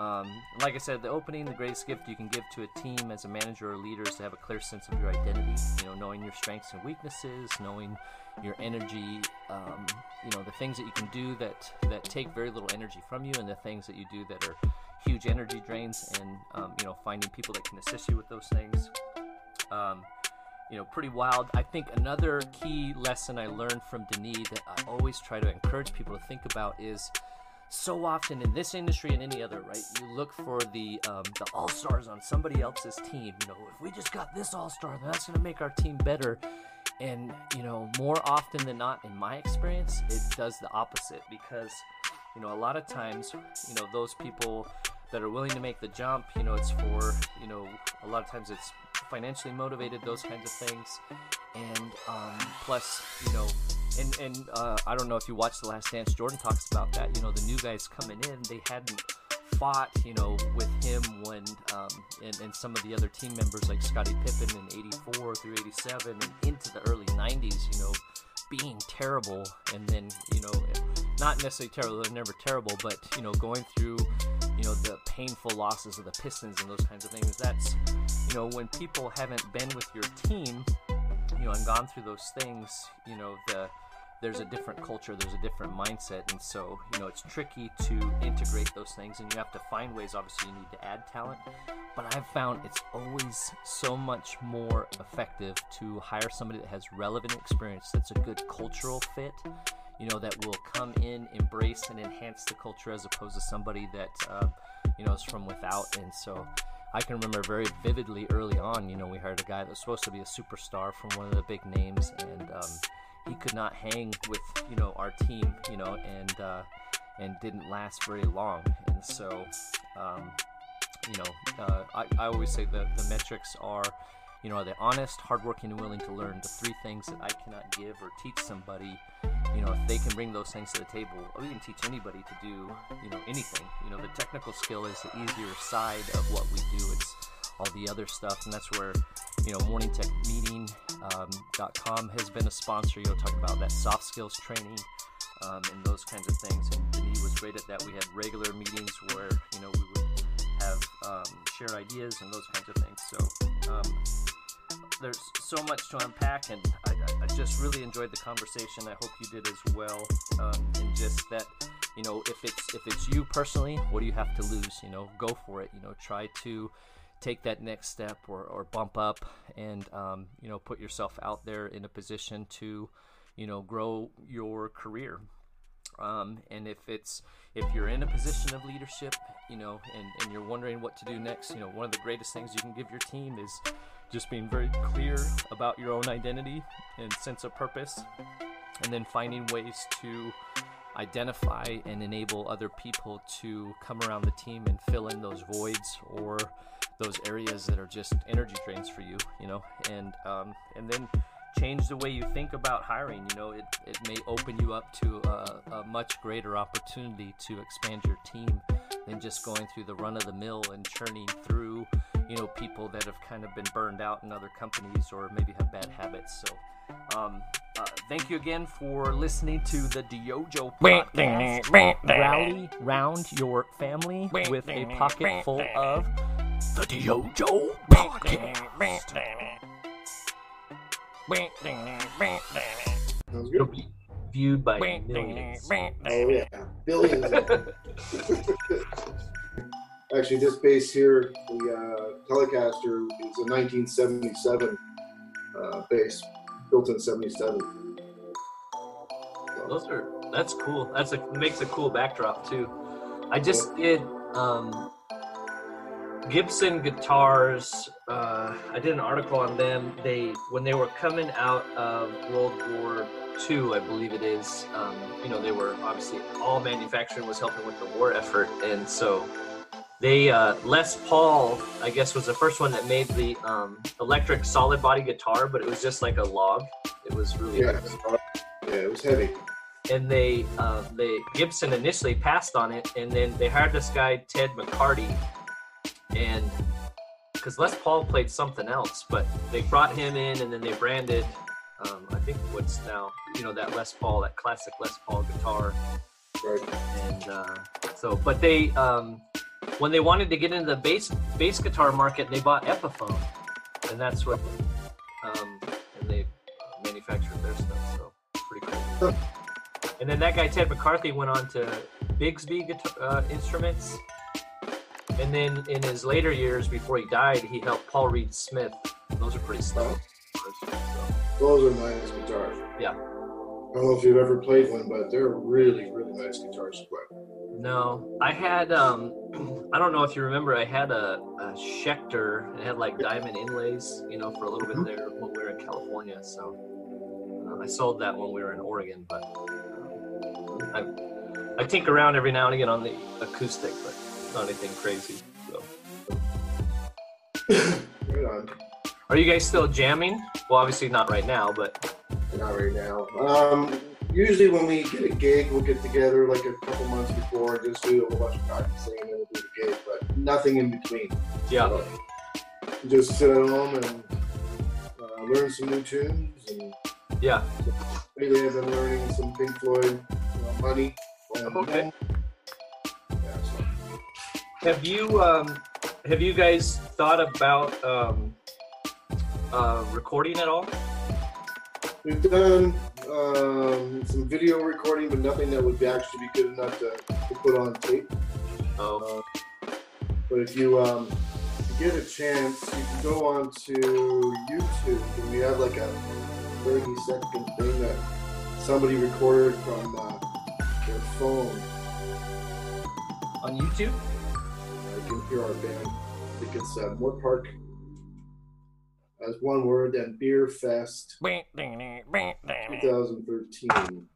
Um, like I said, the opening, the greatest gift you can give to a team as a manager or leader is to have a clear sense of your identity. You know, knowing your strengths and weaknesses, knowing your energy. Um, you know, the things that you can do that that take very little energy from you, and the things that you do that are huge energy drains. And um, you know, finding people that can assist you with those things. Um, you know, pretty wild. I think another key lesson I learned from Denis that I always try to encourage people to think about is so often in this industry and any other, right? You look for the um, the all stars on somebody else's team. You know, if we just got this all star, then that's going to make our team better. And you know, more often than not, in my experience, it does the opposite because you know a lot of times, you know, those people that are willing to make the jump, you know, it's for you know a lot of times it's financially motivated, those kinds of things, and um, plus, you know, and and uh, I don't know if you watched the Last Dance. Jordan talks about that. You know, the new guys coming in, they hadn't fought, you know, with him when um, and, and some of the other team members like Scottie Pippen in '84 through '87 and into the early '90s. You know, being terrible, and then you know, not necessarily terrible. They're never terrible, but you know, going through you know the painful losses of the Pistons and those kinds of things. That's you know when people haven't been with your team, you know, and gone through those things. You know the there's a different culture, there's a different mindset, and so you know it's tricky to integrate those things, and you have to find ways. Obviously, you need to add talent, but I've found it's always so much more effective to hire somebody that has relevant experience, that's a good cultural fit, you know, that will come in, embrace, and enhance the culture as opposed to somebody that, uh, you know, is from without. And so I can remember very vividly early on, you know, we hired a guy that was supposed to be a superstar from one of the big names, and um, he could not hang with, you know, our team, you know, and, uh, and didn't last very long. And so, um, you know, uh, I, I always say that the metrics are you know, are they honest, hardworking, and willing to learn? The three things that I cannot give or teach somebody, you know, if they can bring those things to the table, or even teach anybody to do, you know, anything. You know, the technical skill is the easier side of what we do. It's all the other stuff, and that's where, you know, morningtechmeeting.com um, has been a sponsor. You know, talk about that soft skills training. Um, and those kinds of things. And was great at that. We had regular meetings where you know we would have um, share ideas and those kinds of things. So um, there's so much to unpack, and I, I, just really enjoyed the conversation. I hope you did as well. Um, and just that, you know, if it's if it's you personally, what do you have to lose? You know, go for it. You know, try to take that next step or, or bump up, and um, you know, put yourself out there in a position to, you know, grow your career. Um, and if it's if you're in a position of leadership, you know, and, and you're wondering what to do next, you know, one of the greatest things you can give your team is just being very clear about your own identity and sense of purpose, and then finding ways to identify and enable other people to come around the team and fill in those voids or those areas that are just energy drains for you, you know, and um, and then change the way you think about hiring. You know, it, it may open you up to a, a much greater opportunity to expand your team than just going through the run of the mill and churning through you know people that have kind of been burned out in other companies or maybe have bad habits. So, um, uh, thank you again for listening to the DYOJO podcast. Rally round your family with a pocket full of the DYOJO podcast. It'll be viewed by millions. Oh yeah, billions. Actually, this base here, the uh, Telecaster, is a 1977 uh, bass, built in '77. Those are that's cool. That's a makes a cool backdrop too. I just did um, Gibson guitars. Uh, I did an article on them. They when they were coming out of World War II, I believe it is. Um, you know, they were obviously all manufacturing was helping with the war effort, and so they uh, Les Paul, I guess, was the first one that made the um, electric solid body guitar, but it was just like a log. It was really yeah, yeah it was heavy. And they uh, they Gibson initially passed on it, and then they hired this guy Ted McCarty, and because Les Paul played something else, but they brought him in, and then they branded. Um, I think what's now, you know, that Les Paul, that classic Les Paul guitar. Right. And uh, so, but they um, when they wanted to get into the bass bass guitar market, they bought Epiphone, and that's what um, and they manufactured their stuff. So pretty cool. and then that guy Ted McCarty went on to Bigsby guitar, uh, Instruments, and then in his later years before he died, he helped Paul Reed Smith. Those are pretty slow. Those are nice guitars. Yeah. I don't know if you've ever played one, but they're really, really nice guitars to play. No, I had. um I don't know if you remember. I had a, a Schecter. It had like diamond inlays, you know, for a little bit there when we were in California. So uh, I sold that when we were in Oregon. But um, I I tinker around every now and again on the acoustic, but not anything crazy. So Right on. are you guys still jamming? Well, obviously not right now, but Not right now. Um, usually when we get a gig, we'll get together like a couple months before and just do a whole bunch of practicing and then we'll do the gig, but nothing in between. yeah. So, just sit at home and uh, learn some new tunes. And Yeah. lately I've been learning some Pink Floyd, you know, Money. And, Okay. Yeah, so. Have you um, have you guys thought about um, uh, recording at all? We've done um, some video recording, but nothing that would actually be good enough to, to put on tape. Oh, Uh, but if you um, if you get a chance, you can go on to YouTube and we have like a 30 second thing that somebody recorded from uh, their phone. on YouTube? I can hear our band. I think it's uh, Moore Park. As one word, then Beer Fest 2013.